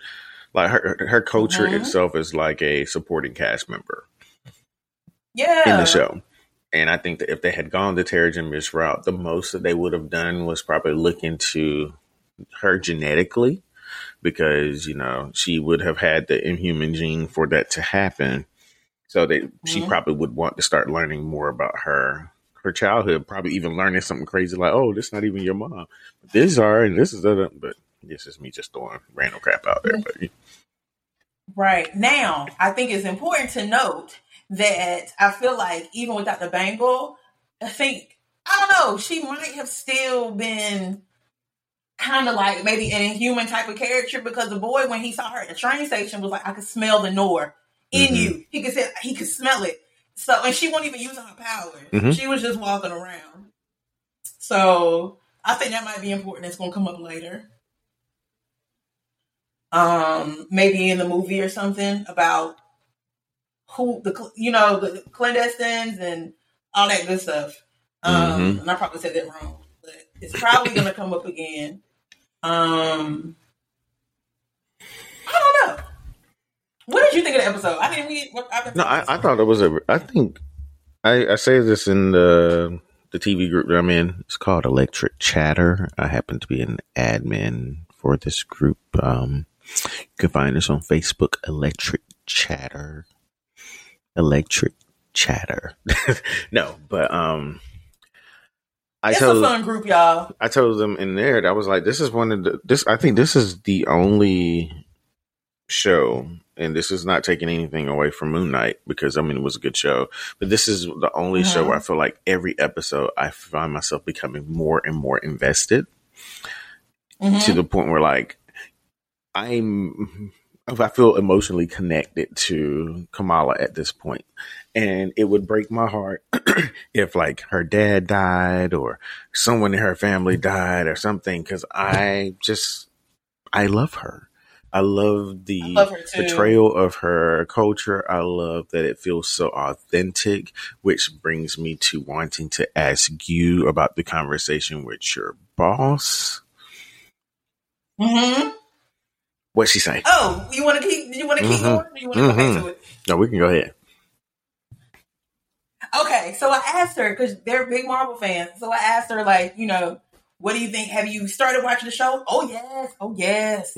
Like her her culture Mhm. itself is like a supporting cast member Yeah, in the show, and I think that if they had gone the Terrigen Mist route, the most that they would have done was probably look into her genetically, because you know she would have had the inhuman gene for that to happen. So that she Mhm. probably would want to start learning more about her her childhood, probably even learning something crazy like, "Oh, this is not even your mom. These are, and this is other." But this is me just throwing random crap out there. But Right. Now, I think it's important to note that I feel like even without the bangle, I think, I don't know, she might have still been kind of like maybe an inhuman type of character because the boy, when he saw her at the train station, was like, I could smell the Noor in Mhm. you. He could say, he could smell it. So, and she wasn't even using her powers. Mhm. She was just walking around. So, I think that might be important. It's going to come up later um maybe in the movie or something about who the you know the clandestines and all that good stuff um Mhm. and i probably said that wrong but it's probably gonna come up again um i don't know what did you think of the episode i didn't we what, I've been no, I, I thought it was a. I think I, I say this in the the TV group that I'm in. It's called Electric Chatter. I happen to be an admin for this group. Um, you can find us on Facebook, Electric Chatter. Electric Chatter. no, but um, I it's told a fun group y'all I told them in there that I was like, this is one of the this. I think this is the only show, and this is not taking anything away from Moon Knight because I mean it was a good show, but this is the only show Uh-huh. where I feel like every episode I find myself becoming more and more invested Mhm. to the point where like I'm I feel emotionally connected to Kamala at this point. And it would break my heart if like her dad died or someone in her family died or something cuz I just I love her. I love the I love portrayal of her culture. I love that it feels so authentic, which brings me to wanting to ask you about the conversation with your boss. hmm What she say? oh you want to keep you want to keep Mhm. going or you want to go back Mhm. to it No, we can go ahead. Okay, so I asked her because they're big Marvel fans. So I asked her, like, you know, what do you think? Have you started watching the show? Oh yes, oh yes.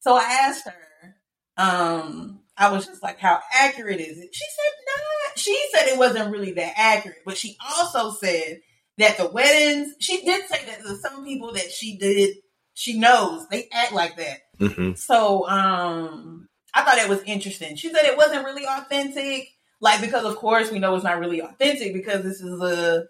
so I asked her. Um, I was just like, how accurate is it? She said not. She said it wasn't really that accurate, but she also said that the weddings. She did say that some people that she did. She knows they act like that. Hmm So um I thought it was interesting. She said it wasn't really authentic. Like because of course we know it's not really authentic because this is a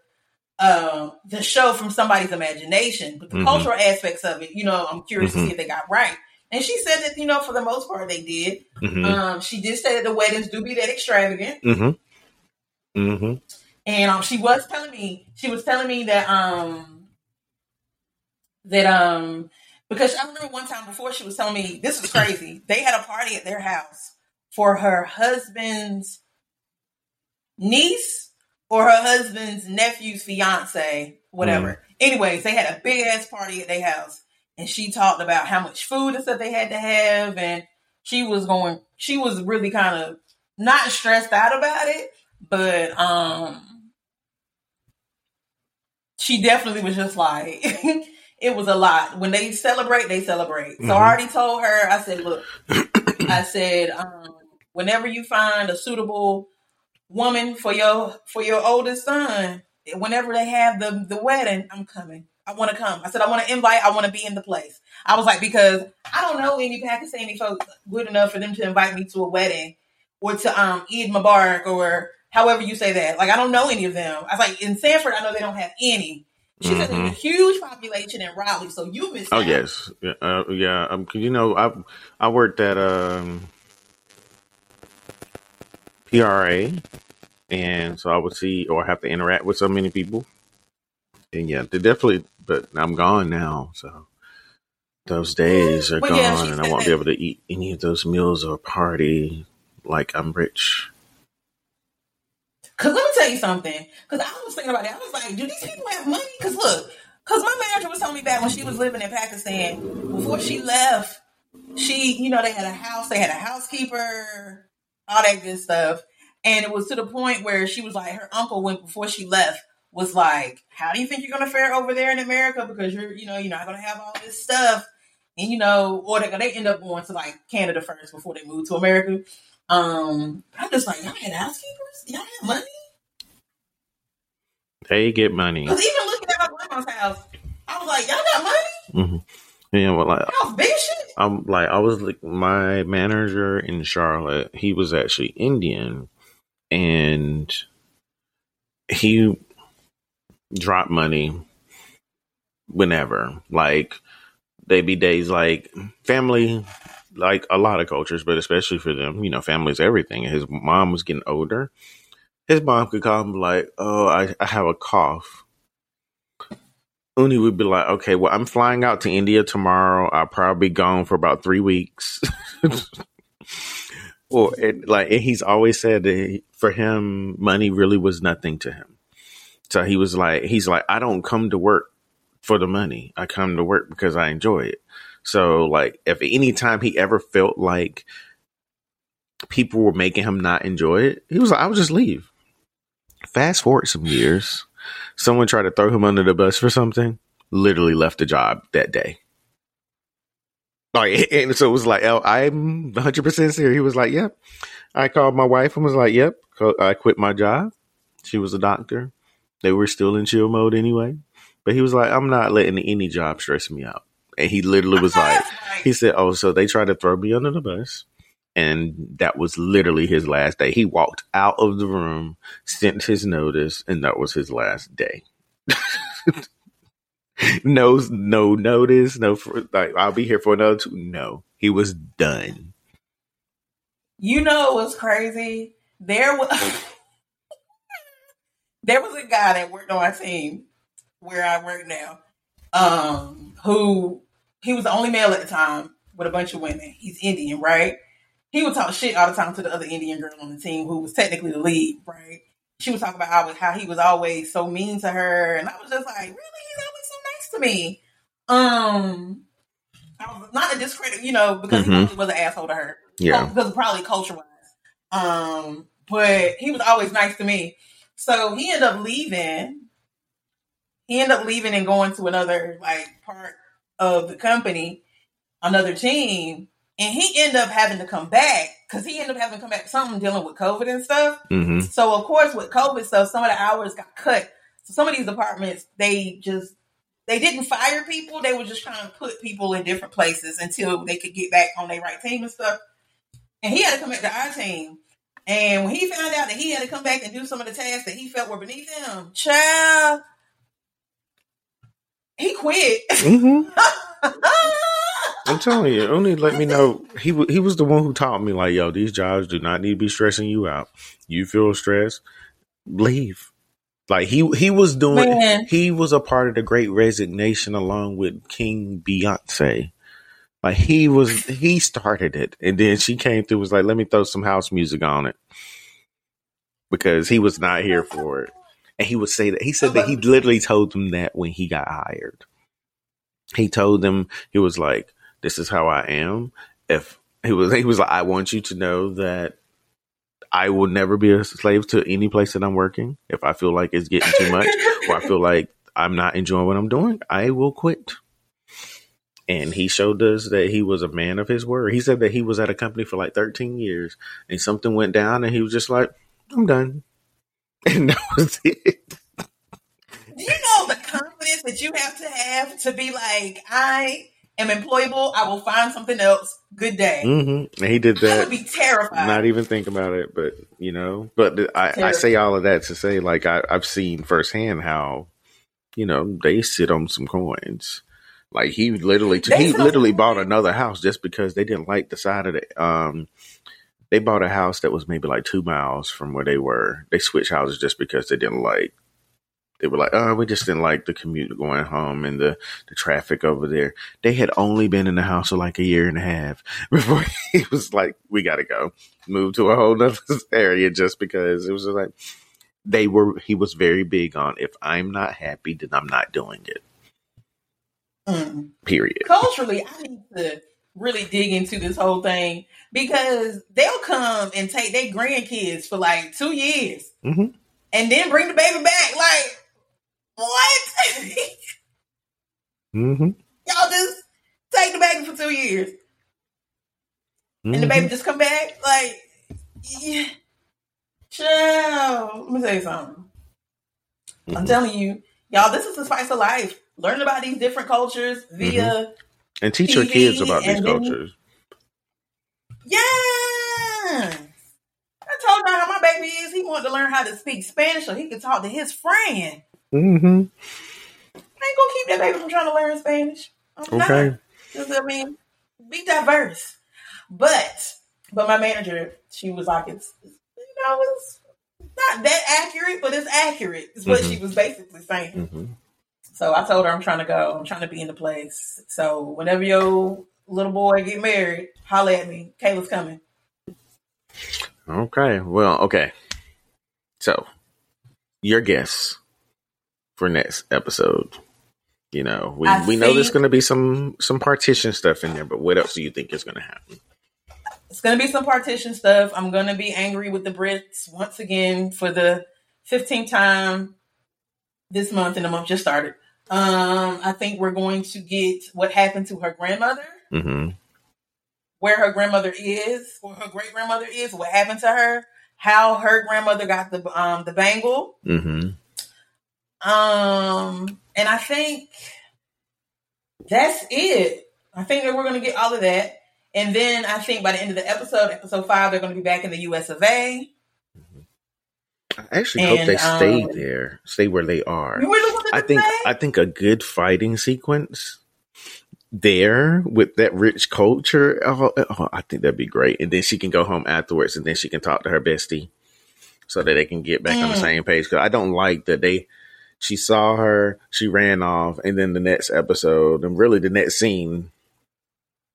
um the show from somebody's imagination. But the Mhm. cultural aspects of it, you know, I'm curious to Mhm. see if they got right. And she said that, you know, for the most part they did. hmm Um she did say that the weddings do be that extravagant. hmm hmm and um, she was telling me she was telling me that um that um because I remember one time before she was telling me this was crazy. they had a party at their house for her husband's niece or her husband's nephew's fiance, whatever. Mm. Anyways, they had a big ass party at their house, and she talked about how much food and stuff they had to have, and she was going. She was really kind of not stressed out about it, but um she definitely was just like, it was a lot. When they celebrate, they celebrate. So mm-hmm. I already told her, I said, look, I said, um, whenever you find a suitable woman for your for your oldest son, whenever they have the the wedding, I'm coming. I want to come. I said I want to invite. I want to be in the place. I was like because I don't know any Pakistani folks good enough for them to invite me to a wedding or to um Eid Mubarak or however you say that. Like I don't know any of them. I was like in Sanford, I know they don't have any. She mm-hmm. a mm-hmm. huge population in Raleigh, so you missed. Oh out. yes, uh, yeah. Um, you know, I I worked at um, PRA, and so I would see or have to interact with so many people. And yeah, they definitely. But I'm gone now, so those days are gone, yeah, and I won't that. be able to eat any of those meals or party like I'm rich. Cause let me tell you something. Cause I was thinking about it. I was like, do these people have money? Cause look, cause my manager was telling me back when she was living in Pakistan, before she left, she, you know, they had a house, they had a housekeeper, all that good stuff. And it was to the point where she was like, her uncle went before she left was like, how do you think you're to fare over there in America? Because you're, you know, you're not to have all this stuff. And, you know, or they, they end up going to like Canada first before they move to America. Um, I'm just like, y'all had housekeepers? Y'all had money? They get money. Because even looking at my grandma's house, I was like, y'all got money? Mm-hmm. Yeah, well, like, house big shit. I'm like, I was like, my manager in Charlotte, he was actually Indian, and he dropped money whenever. Like, they be days like family like a lot of cultures, but especially for them, you know, family's everything. his mom was getting older. His mom could call him like, "Oh, I, I have a cough." Uni would be like, "Okay, well, I'm flying out to India tomorrow. I'll probably be gone for about three weeks." well, it, like and he's always said that he, for him, money really was nothing to him. So he was like, he's like, I don't come to work for the money. I come to work because I enjoy it. So like if any time he ever felt like people were making him not enjoy it, he was like, I would just leave. Fast forward some years, someone tried to throw him under the bus for something, literally left the job that day. Like, and so it was like, oh, I'm 100% serious. He was like, yep. I called my wife and was like, yep, I quit my job. She was a doctor. They were still in chill mode anyway. But he was like, I'm not letting any job stress me out. And he literally was like, he said, "Oh, so they tried to throw me under the bus." And that was literally his last day. He walked out of the room, sent his notice, and that was his last day. no, no notice, no. Like I'll be here for another two. No, he was done. You know it was crazy? There was there was a guy that worked on our team where I work now, um, who he was the only male at the time with a bunch of women. He's Indian, right? He would talk shit all the time to the other Indian girl on the team who was technically the lead, right? She was talking about how, how he was always so mean to her, and I was just like, really? He's always so nice to me. Um, I was not a discredit, you know, because mm-hmm. he was an asshole to her. Yeah, because probably culture wise. Um, but he was always nice to me. So he ended up leaving he ended up leaving and going to another like part of the company, another team, and he ended up having to come back because he ended up having to come back something dealing with COVID and stuff. Mm-hmm. So of course with COVID stuff, some of the hours got cut. So some of these departments they just they didn't fire people. They were just trying to put people in different places until they could get back on their right team and stuff. And he had to come back to our team. And when he found out that he had to come back and do some of the tasks that he felt were beneath him, child, he quit. Mm-hmm. I'm telling you, only let me know. He he was the one who taught me like, yo, these jobs do not need to be stressing you out. You feel stressed, leave. Like he he was doing Man. he was a part of the Great Resignation along with King Beyonce. Like he was he started it, and then she came through was like, let me throw some house music on it because he was not here for it. And he would say that he said that he literally told them that when he got hired. He told them he was like, "This is how I am." If he was, he was like, "I want you to know that I will never be a slave to any place that I'm working. If I feel like it's getting too much, or I feel like I'm not enjoying what I'm doing, I will quit." And he showed us that he was a man of his word. He said that he was at a company for like 13 years, and something went down, and he was just like, "I'm done," and that was it. Do you know the confidence that you have to have to be like, I am employable. I will find something else. Good day. Mm-hmm. And he did I that. would be terrified. Not even think about it, but you know, but I, I say all of that to say, like, I, I've seen firsthand how, you know, they sit on some coins. Like he literally, he literally bought another house just because they didn't like the side of it. Um, they bought a house that was maybe like two miles from where they were. They switched houses just because they didn't like. They were like, oh, we just didn't like the commute going home and the, the traffic over there. They had only been in the house for like a year and a half before he was like, we got to go move to a whole nother area just because it was just like, they were, he was very big on if I'm not happy, then I'm not doing it. Mm. Period. Culturally, I need to really dig into this whole thing because they'll come and take their grandkids for like two years hmm and then bring the baby back. Like, what? hmm Y'all just take the baby for two years and the Mm-hmm. baby just come back? Like, yeah. Chill. Let me tell you something. I'm Mhm. telling you, y'all, this is the spice of life. Learn about these different cultures via And teach your kids about these cultures. Yeah. I told her how my baby is. He wanted to learn how to speak Spanish so he could talk to his friend. Mm-hmm. I ain't gonna keep that baby from trying to learn Spanish. I'm Okay. not. I mean, be diverse. But but my manager, she was like, it's you know, it's not that accurate, but it's accurate, is what Mhm. she was basically saying. hmm So I told her I'm trying to go. I'm trying to be in the place. So whenever your little boy get married, holla at me. Kayla's coming. Okay. Well, okay. So, your guess for next episode. You know, we, I we know there's going to be some some partition stuff in there, but what else do you think is going to happen? It's gonna be some partition stuff. I'm gonna be angry with the Brits once again for the 15th time this month, and the month just started. Um, I think we're going to get what happened to her grandmother, hmm where her grandmother is, where her great grandmother is, what happened to her, how her grandmother got the um the bangle. hmm Um, and I think that's it. I think that we're going to get all of that. And then I think by the end of the episode, episode five, they're going to be back in the US of A. I actually hope And, they stay um, there, stay where they are. You really want to I think say? I think a good fighting sequence there with that rich culture. Oh, oh, I think that'd be great. And then she can go home afterwards, and then she can talk to her bestie, so that they can get back on the Mm. same page. Because I don't like that they. She saw her, she ran off, and then the next episode, and really the next scene,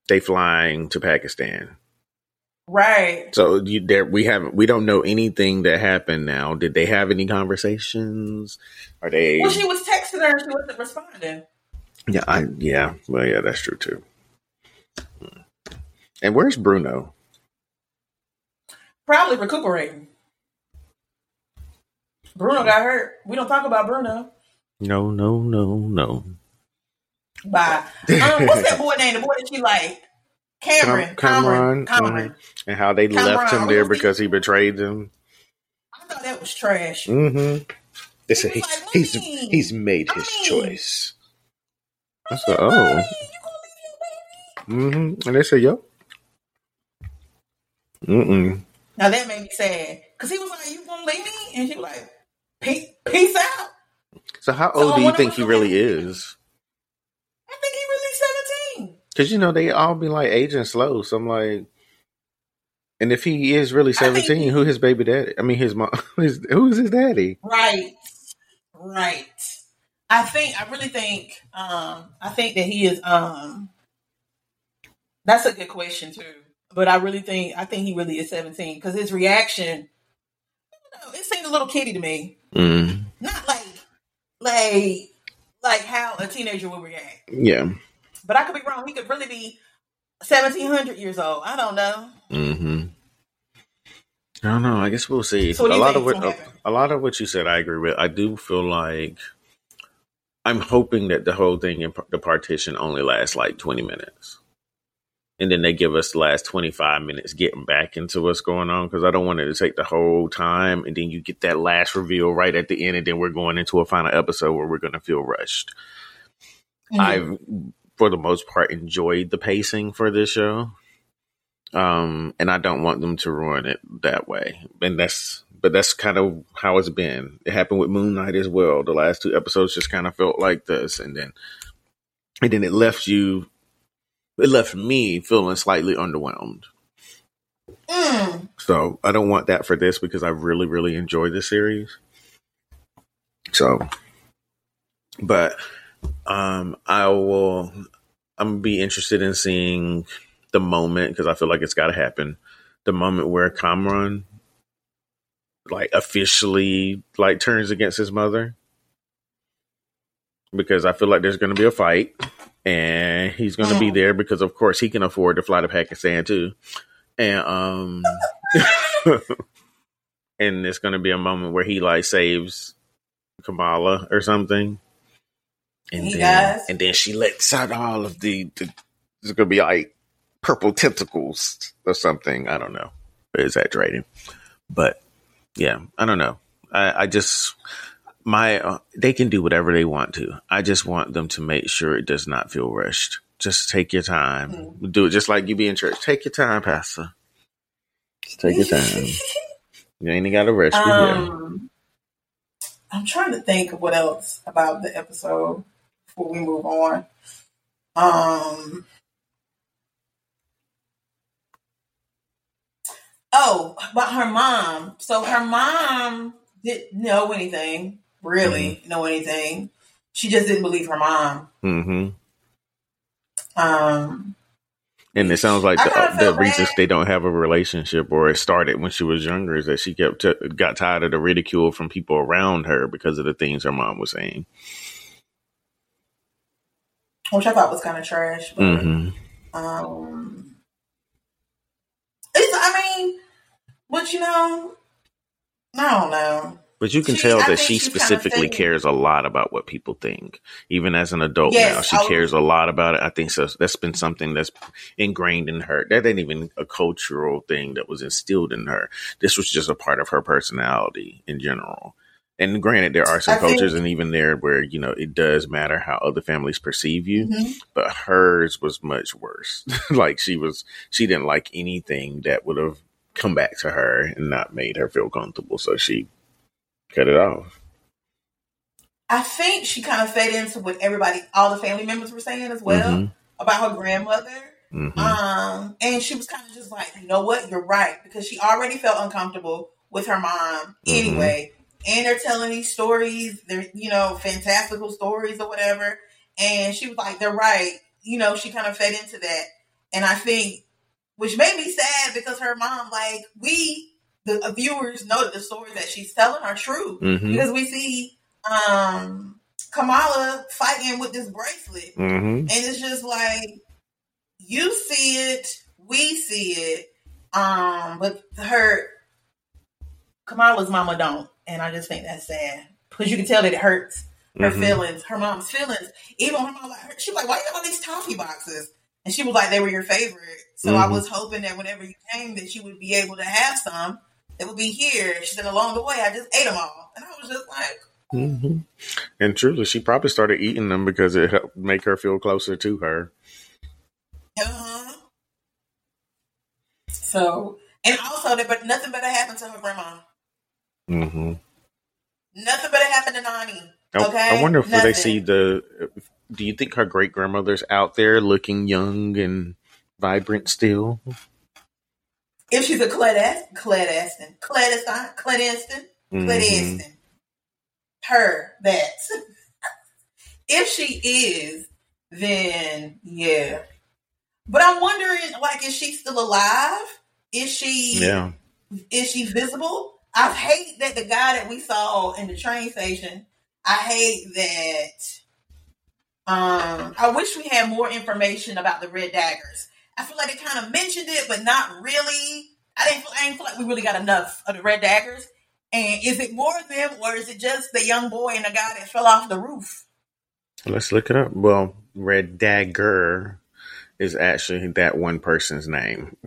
they flying to Pakistan. Right. So you there we haven't we don't know anything that happened now. Did they have any conversations? Are they Well, she was texting her and she wasn't responding. Yeah, I yeah. Well yeah, that's true too. And where's Bruno? Probably recuperating. Bruno got hurt. We don't talk about Bruno. No, no, no, no. Bye. Um, what's that boy name? The boy that she like? Cameron. Cam- Cameron. Cameron, Cameron. mhm. And how they left him there because he betrayed them. I thought that was trash. Mm-hmm. They said He like, he's "Mommy, he's made his mommy." choice. I said, oh. "Mommy, you gonna leave your baby?" Mm-hmm. And they said, yo. Mm-mm. Now that made me sad because he was like, "You gonna leave me?" And she was like, "Peace, peace out." So how old I do you think he really is? I think he really seventeen. Because you know they all be like aging slow. So I'm like, and if he is really I think- seventeen, who his baby daddy? I mean, his mom. His, who is his daddy? Right. Right. I think I really think um I think that he is um that's a good question too. But I really think I think he really is 17 because his reaction know, it seemed a little kitty to me. Mm. Not like like like how a teenager would react. Yeah. But I could be wrong. He could really be 1700 years old. I don't know. Mm-hmm. I don't know. I guess we'll see. So a lot of what a, a, lot of what you said, I agree with. I do feel like I'm hoping that the whole thing in the partition only lasts like 20 minutes, and then they give us the last 25 minutes getting back into what's going on because I don't want it to take the whole time, and then you get that last reveal right at the end, and then we're going into a final episode where we're going to feel rushed. Mm-hmm. I've, for the most part, enjoyed the pacing for this show. Um, and I don't want them to ruin it that way. And that's, but that's kind of how it's been. It happened with Moon Knight as well. The last two episodes just kind of felt like this, and then, and then it left you, it left me feeling slightly underwhelmed. Mm. So I don't want that for this because I really, really enjoy this series. So, but um, I will. I'm gonna be interested in seeing the moment because I feel like it's got to happen. The moment where Kamran like officially like turns against his mother because I feel like there's going to be a fight and he's going to be there because of course he can afford to fly to Pakistan too. And um and it's going to be a moment where he like saves Kamala or something. And he then and then she lets out all of the, the it's going to be like purple tentacles or something. I don't know. Exaggerating, but yeah, I don't know. I, I just my uh, they can do whatever they want to. I just want them to make sure it does not feel rushed. Just take your time. Mm. Do it just like you be in church. Take your time, Pastor. Just take your time. you ain't got to rush. Um, I'm trying to think of what else about the episode before we move on. Um, Oh, but her mom. So her mom didn't know anything, really mm-hmm. know anything. She just didn't believe her mom. Mm-hmm. Um, and it sounds like the, the reasons they don't have a relationship or it started when she was younger is that she kept t- got tired of the ridicule from people around her because of the things her mom was saying. Which I thought was kind of trash. But, mm-hmm. um, it's, I mean, but you know, I don't know. But you can she, tell that she specifically kind of cares a lot about what people think. Even as an adult yes, now, she cares a lot about it. I think so. That's been something that's ingrained in her. That ain't even a cultural thing that was instilled in her. This was just a part of her personality in general. And granted, there are some I cultures, think, and even there where you know it does matter how other families perceive you, mm-hmm. but hers was much worse. like she was, she didn't like anything that would have come back to her and not made her feel comfortable. So she cut it off. I think she kind of fed into what everybody, all the family members were saying as well mm-hmm. about her grandmother. Mm-hmm. Um, and she was kind of just like, you know what, you're right, because she already felt uncomfortable with her mom mm-hmm. anyway. And they're telling these stories, they're you know fantastical stories or whatever. And she was like, they're right. You know, she kind of fed into that. And I think which made me sad because her mom, like we, the viewers know that the stories that she's telling are true mm-hmm. because we see um, Kamala fighting with this bracelet, mm-hmm. and it's just like you see it, we see it, um, but her Kamala's mama don't, and I just think that's sad because you can tell that it hurts her mm-hmm. feelings, her mom's feelings. Even her mom, like, she's like, "Why you got all these toffee boxes?" And she was like, "They were your favorite." So mm-hmm. I was hoping that whenever you came, that you would be able to have some that would be here. She said, along the way, I just ate them all, and I was just like. Mm-hmm. And truly, she probably started eating them because it helped make her feel closer to her. Uh-huh. So, and also, that, but nothing better happened to her grandma. Mm-hmm. Nothing better happened to Nani. Okay, I wonder if they see the. Do you think her great grandmother's out there looking young and vibrant still. If she's a Cled Aston, Cled Aston, Cled Aston, Cled Aston, Cled Aston. her that. if she is, then yeah. But I'm wondering, like, is she still alive? Is she? Yeah. Is she visible? I hate that the guy that we saw in the train station. I hate that. Um, I wish we had more information about the red daggers. I feel like they kind of mentioned it, but not really. I didn't. Feel, I didn't feel like we really got enough of the red daggers. And is it more of them, or is it just the young boy and the guy that fell off the roof? Let's look it up. Well, Red Dagger is actually that one person's name.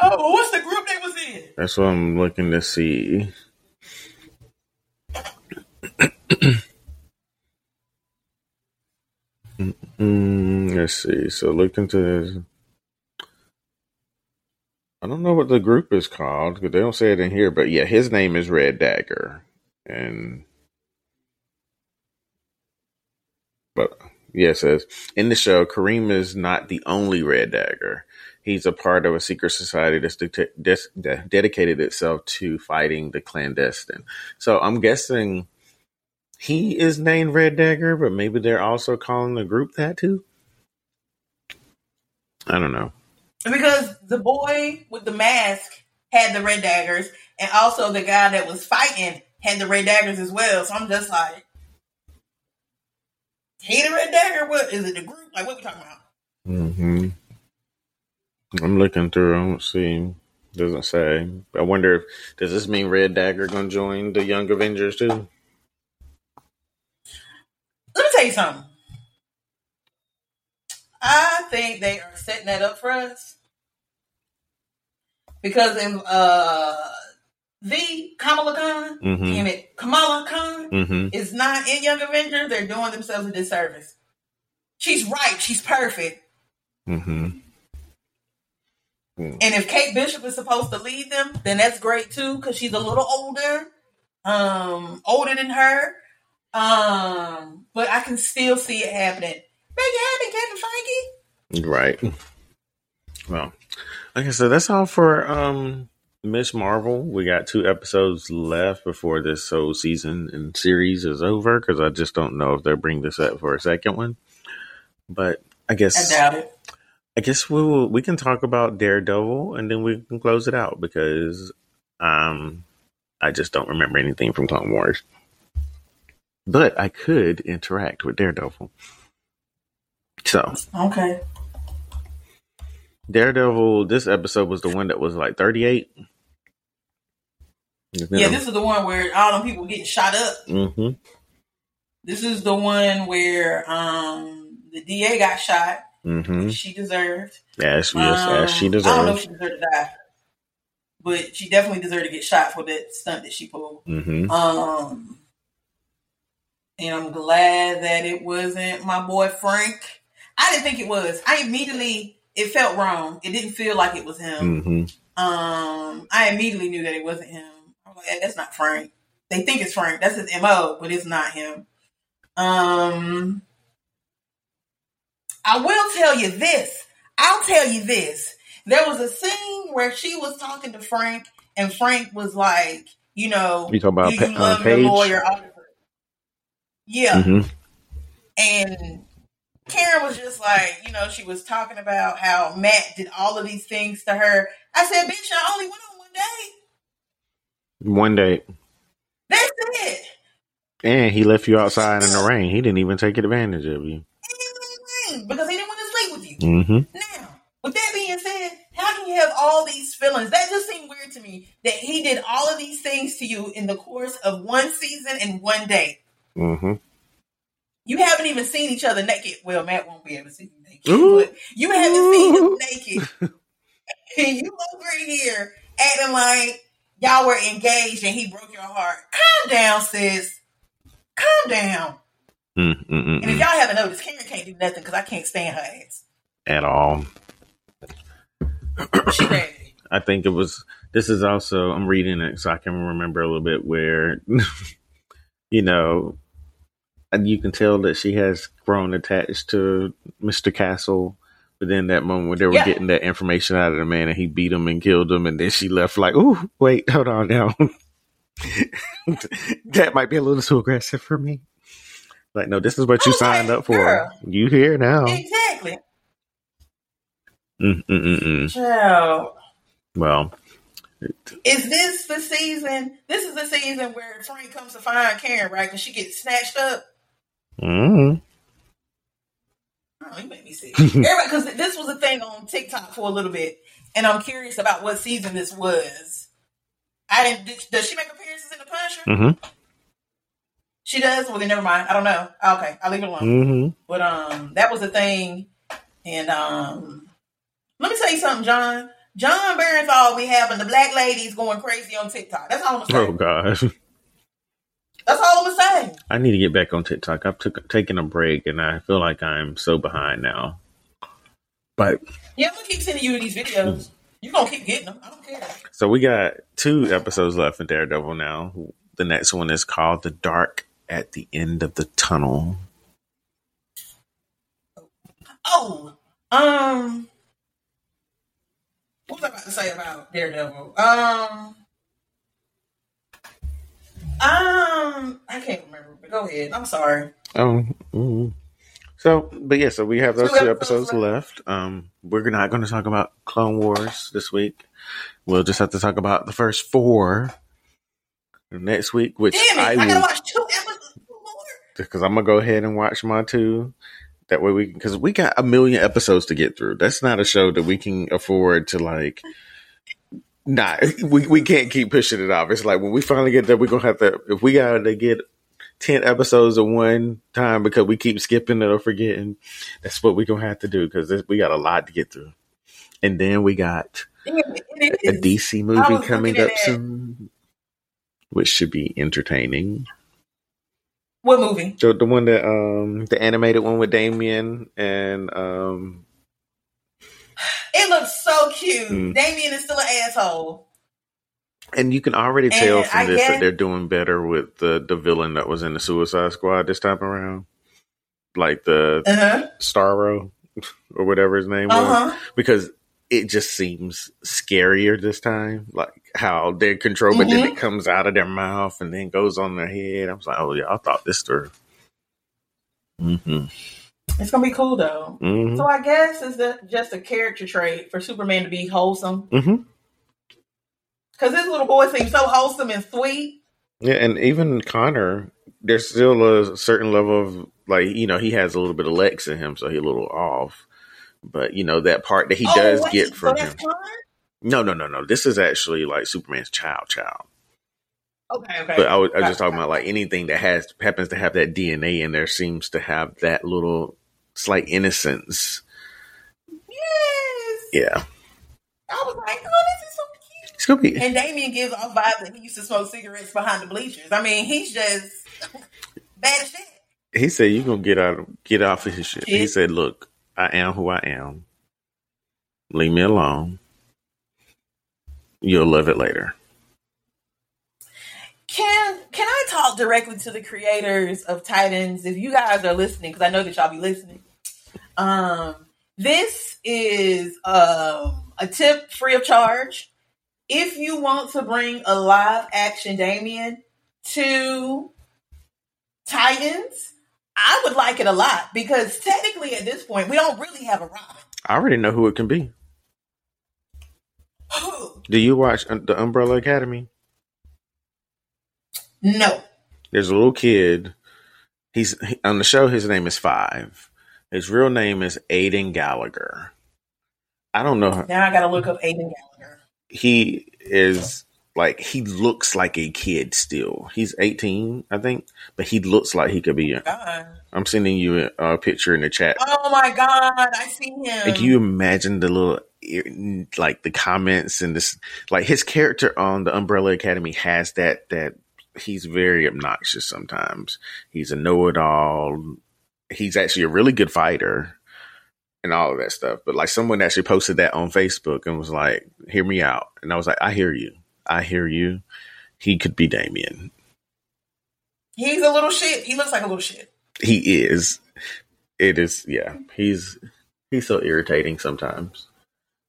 Oh, what's the group they was in? That's what I'm looking to see. mm, let's see. So look into this. I don't know what the group is called because they don't say it in here, but yeah, his name is Red Dagger, and but yeah, it says in the show, Kareem is not the only Red Dagger. He's a part of a secret society that's de- de- dedicated itself to fighting the clandestine. So I'm guessing he is named Red Dagger, but maybe they're also calling the group that too. I don't know. Because the boy with the mask had the red daggers, and also the guy that was fighting had the red daggers as well. So I'm just like, he the red dagger? What is it? The group? Like what we talking about? Mm-hmm. I'm looking through. I don't see. Doesn't say. I wonder if does this mean Red Dagger gonna join the Young Avengers too? Let me tell you something. I think they are setting that up for us because if uh the Kamala Khan, mm-hmm. damn it, Kamala Khan mm-hmm. is not in Young Avengers, they're doing themselves a disservice. She's right. She's perfect. Mm-hmm. Mm. And if Kate Bishop is supposed to lead them, then that's great too, because she's a little older, um, older than her. Um, but I can still see it happening. Make it happen, Kevin Feige. Right. Well, like I said, that's all for um Ms. Marvel. We got two episodes left before this whole season and series is over because I just don't know if they'll bring this up for a second one. But I guess I doubt it. I guess we will. We can talk about Daredevil and then we can close it out because um I just don't remember anything from Clone Wars. But I could interact with Daredevil. So okay. Daredevil, this episode was the one that was like 38. Yeah, this is the one where all them people getting shot up. Mm-hmm. This is the one where um the DA got shot. Mm-hmm. She deserved. Yes, yes, Um, as she deserved. I don't know if she deserved to die, but she definitely deserved to get shot for that stunt that she pulled. Mm-hmm. Um, and I'm glad that it wasn't my boy Frank. I didn't think it was. I immediately it felt wrong. It didn't feel like it was him. Mm-hmm. Um, I immediately knew that it wasn't him. I was like, "Eh, that's not Frank. They think it's Frank. That's his mo, but it's not him. Um, I will tell you this. I'll tell you this. There was a scene where she was talking to Frank, and Frank was like, you know, You talk about you, uh, love your lawyer. Yeah, Mm-hmm. and Karen was just like, you know, she was talking about how Matt did all of these things to her. I said, bitch, I only went on one day. One day, That's it. and he left you outside in the rain. He didn't even take advantage of you. Because he didn't want to sleep with you. Mm-hmm. Now, with that being said, how can you have all these feelings? That just seemed weird to me that he did all of these things to you in the course of one season and one day. Mm-hmm. You haven't even seen each other naked. Well, Matt won't be able to see you naked, Ooh. but you haven't seen him naked. and you over here acting like y'all were engaged and he broke your heart. Calm down, sis. Calm down. Mm, mm, mm, and if Mm-mm-mm. y'all haven't noticed, Karen can't do nothing because I can't stand her ass. At all. She. I think it was. This is also. I'm reading it so I can remember a little bit where, you know, and you can tell that she has grown attached to Mr. Castle. But then that moment when they were Yeah. getting that information out of the man and he beat him and killed him, and then she left like, "Ooh, wait, hold on now." that might be a little too aggressive for me. Like, no, this is what you signed up for. girl. You here now? Exactly. Mm-mm-mm-mm. Child. Well, Is this the season? This is the season where Frank comes to find Karen, right? Because she gets snatched up. mm Oh, you made me sick. Everybody, because this was a thing on TikTok for a little bit, and I'm curious about what season this was. I didn't. did- Does she make appearances in the Punisher? mm-hmm, She does. Well, then never mind. I don't know. Okay, I'll leave it alone. mm-hmm. But um, that was the thing, and um, let me tell you something, Jon. Jon Bernthal, we having the black ladies going crazy on TikTok. That's all I'm gonna. Oh gosh, That's all I'm gonna. I need to get back on TikTok. I've took taken a break, and I feel like I'm so behind now. But Yeah, I'm gonna keep sending you these videos. You're gonna keep getting them. I don't care. so we got two episodes left in Daredevil now. The next one is called "The Dark at the End of the Tunnel." Oh, um, what was I about to say about Daredevil? Um, um, I can't remember. But go ahead. I'm sorry. Oh, mm. so but yeah, so we have those Two two episodes episodes left. Um, we're not going to talk about Clone Wars this week. We'll just have to talk about the first four next week, which Damn it! I, I gotta will watch two. Because I'm gonna go ahead and watch my two. That way we because we got a million episodes to get through. That's not a show that we can afford to like. Nah, we we can't keep pushing it off. It's like when we finally get there, we're gonna have to. If we got to get ten episodes at one time because we keep skipping it or forgetting, that's what we're gonna have to do because we got a lot to get through. And then we got Damn it, it a. DC movie coming up soon, which should be entertaining. What movie? So the one that um the animated one with Damian and um It looks so cute. Mm. Damian is still an asshole. and you can already tell And from I this guess- that they're doing better with the the villain that was in the Suicide Squad this time around, like the Uh huh. Starro or whatever his name Uh was, because it just seems scarier this time. Like how they're controlled, but Mm-hmm. then it comes out of their mouth and then goes on their head. I was like, oh yeah, I thought this through. Mm-hmm. It's gonna be cool though. Mm-hmm. So I guess it's just a character trait for Superman to be wholesome. Mm-hmm. Because this little boy seems so wholesome and sweet. Yeah, and even Connor, there's still a certain level of like you know he has a little bit of Lex in him, so he's a little off. But you know that part that he Oh, does wait, get so from that's him. Connor? No, no, no, no. This is actually like Superman's child, child. Okay, okay. But I was, I was just talking about like anything that has happens to have that DNA in there seems to have that little slight innocence. Yes. Yeah, I was like, oh, this is so cute. it's gonna be. And Damian gives off vibes that he used to smoke cigarettes behind the bleachers. I mean, he's just bad as shit. He said you gonna get out, of get off of his shit. He said, "Look, I am who I am. Leave me alone. You'll love it later." Can can I talk directly to the creators of Titans? If you guys are listening, because I know that y'all be listening. Um, this is um, a tip free of charge. If you want to bring a live action Damian to Titans, I would like it a lot because technically at this point we don't really have a Robin. I already know who it can be. Who? Do you watch uh, the Umbrella Academy? no. There's a little kid. He's he, on the show. His name is Five. His real name is Aidan Gallagher. I don't know. Now I gotta look up Aidan Gallagher. He is like he looks like a kid still. He's 18, I think, but he looks like he could be. God. I'm sending you a, a picture in the chat. Oh my God, I see him. Like, can you imagine the little like the comments and this like his character on the Umbrella Academy has that that he's very obnoxious sometimes. He's a know-it-all. He's actually a really good fighter and all of that stuff. But like someone actually posted that on Facebook and was like, "Hear me out." And I was like, "I hear you. I hear you." He could be Damian. He's a little shit. He looks like a little shit. He is. It is. Yeah. He's he's so irritating sometimes,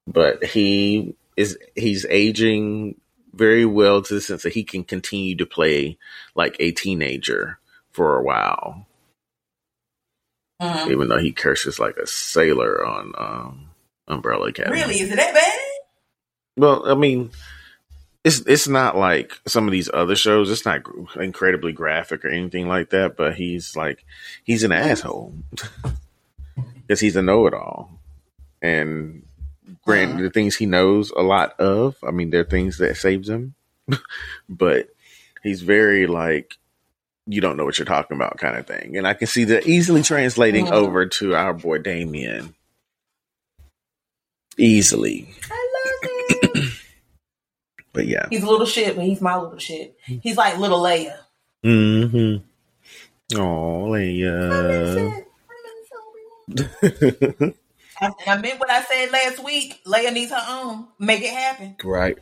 but he is. He's aging very well to the sense that he can continue to play like a teenager for a while, Mhm. even though he curses like a sailor on um, Umbrella Academy. Really? Is it that bad? Well, I mean, it's it's not like some of these other shows. It's not incredibly graphic or anything like that. But he's like he's an asshole because he's a know-it-all, and granted, Mhm. the things he knows a lot of. I mean, there are things that saves him, but he's very like you don't know what you're talking about kind of thing. And I can see that easily translating over to our boy Damian. Easily, I love it. But yeah. he's a little shit, but he's my little shit. He's like little Leia. Mm-hmm. Oh, Leia. I meant what I said last week. Leia needs her own. Make it happen. right.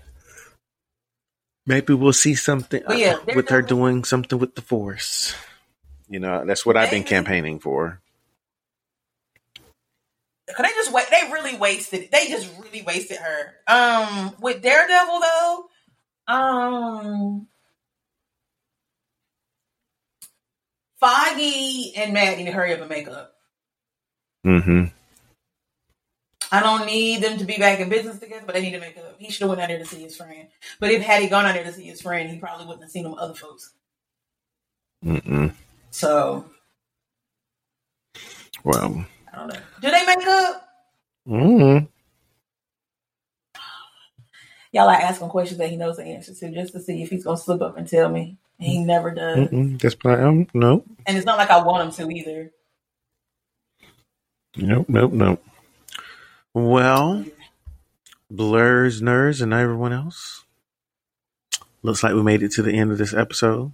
Maybe we'll see something yeah, uh, with her doing something with the Force. You know, that's what I've been campaigning for. Cause they just wait. They really wasted. They just really wasted her. Um, with Daredevil though, um, Foggy and Matt need to hurry up and make up. Mm-hmm. I don't need them to be back in business together, but they need to make up. He should have went out there to see his friend. But if had he gone out there to see his friend, he probably wouldn't have seen them other folks. Mm-mm. So Well. I don't know. Do they make up? Mm-hmm. Y'all are asking questions that he knows the answer to just to see if he's gonna slip up and tell me. And he never does. Mm-mm. That's not, um, no. And it's not like I want him to either. Nope, nope, nope. Well, Blerds, Nerds, and everyone else. Looks like we made it to the end of this episode.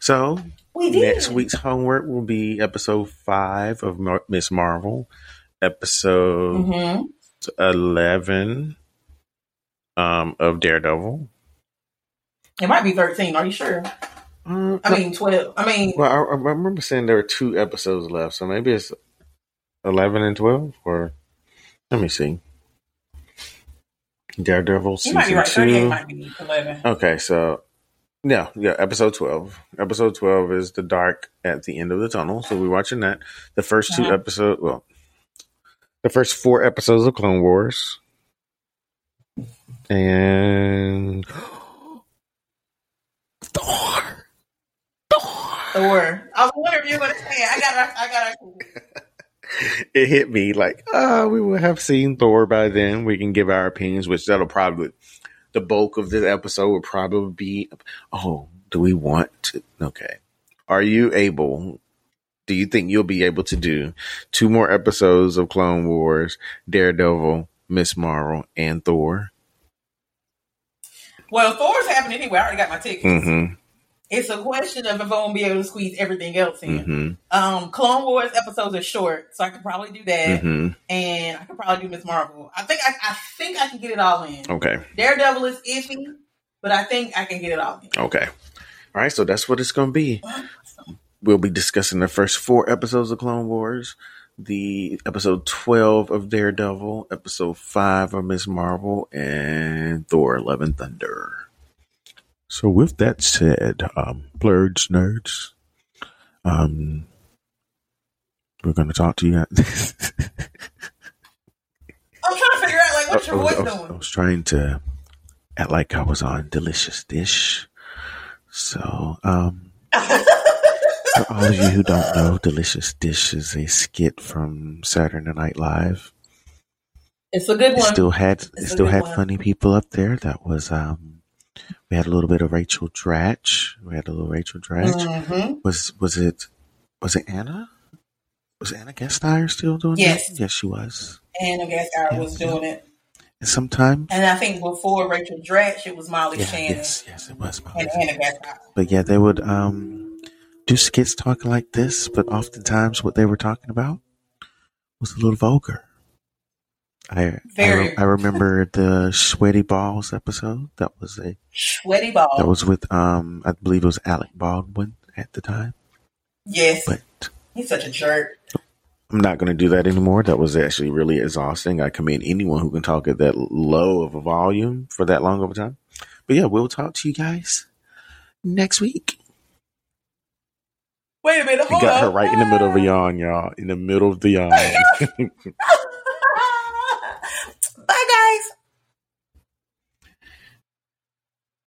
So, We did. next week's homework will be episode five of Ms. Marvel, episode hmm 11 um, of Daredevil. It might be 13. Are you sure? Uh, I mean, 12. I mean, well, I, I remember saying there were two episodes left, so maybe it's 11 and 12, or let me see. Daredevil season might be right. two. might be Okay, so yeah, yeah, episode 12. Episode 12 is the dark at the end of the tunnel, so we're watching that. The first two Uh-huh. episodes, well, the first four episodes of Clone Wars. And Thor. Thor. Thor. I was wondering if you were going to say it. I got I got It hit me like, oh, we will have seen Thor by then. We can give our opinions, which that'll probably the bulk of this episode will probably be. Oh, do we want to? Okay, are you able? Do you think you'll be able to do two more episodes of Clone Wars, Daredevil, Ms. Marvel, and Thor? Well, Thor's happening anyway. I already got my tickets. Mm-hmm. It's a question of if I won't be able to squeeze everything else in. Mm-hmm. Um, Clone Wars episodes are short, so I could probably do that, Mm-hmm. and I could probably do Ms. Marvel. I think I, I think I can get it all in. Okay. Daredevil is iffy, but I think I can get it all in. Okay. All right. So that's what it's going to be. We'll be discussing the first four episodes of Clone Wars, the episode 12 of Daredevil, episode 5 of Ms. Marvel, and Thor Love and Thunder. So, with that said, um, nerds, um, we're going to talk to you. I'm trying to figure out like what's your voice I was, I was trying to act like I was on Delicious Dish. So, um, for all of you who don't know, Delicious Dish is a skit from Saturday Night Live. It's a good It one. still had It's a still had one. funny people up there. That was um, we had a little bit of Rachel Dratch. We had a little Rachel Dratch. hmm Was was it was it Anna? Was Anna Gasteyer still doing it? Yes. that? Yes, she was. And I guess I was doing it. And sometimes, And I think before Rachel Dratch, it was Molly yeah, Shannon yes, yes, it was. and Molly. Anna Gasteyer. But yeah, they would um do skits talking like this, but oftentimes what they were talking about was a little vulgar. I I, Very. re- I remember the sweaty balls episode. That was a Sweaty ball. that was with um I believe it was Alec Baldwin at the time. yes. But He's such a jerk. I'm not going to do that anymore. That was actually really exhausting. I commend anyone who can talk at that low of a volume for that long of a time. But yeah, we'll talk to you guys next week. Wait a minute, I hold got her right in the middle of a yawn, y'all. In the middle of the yawn. guys.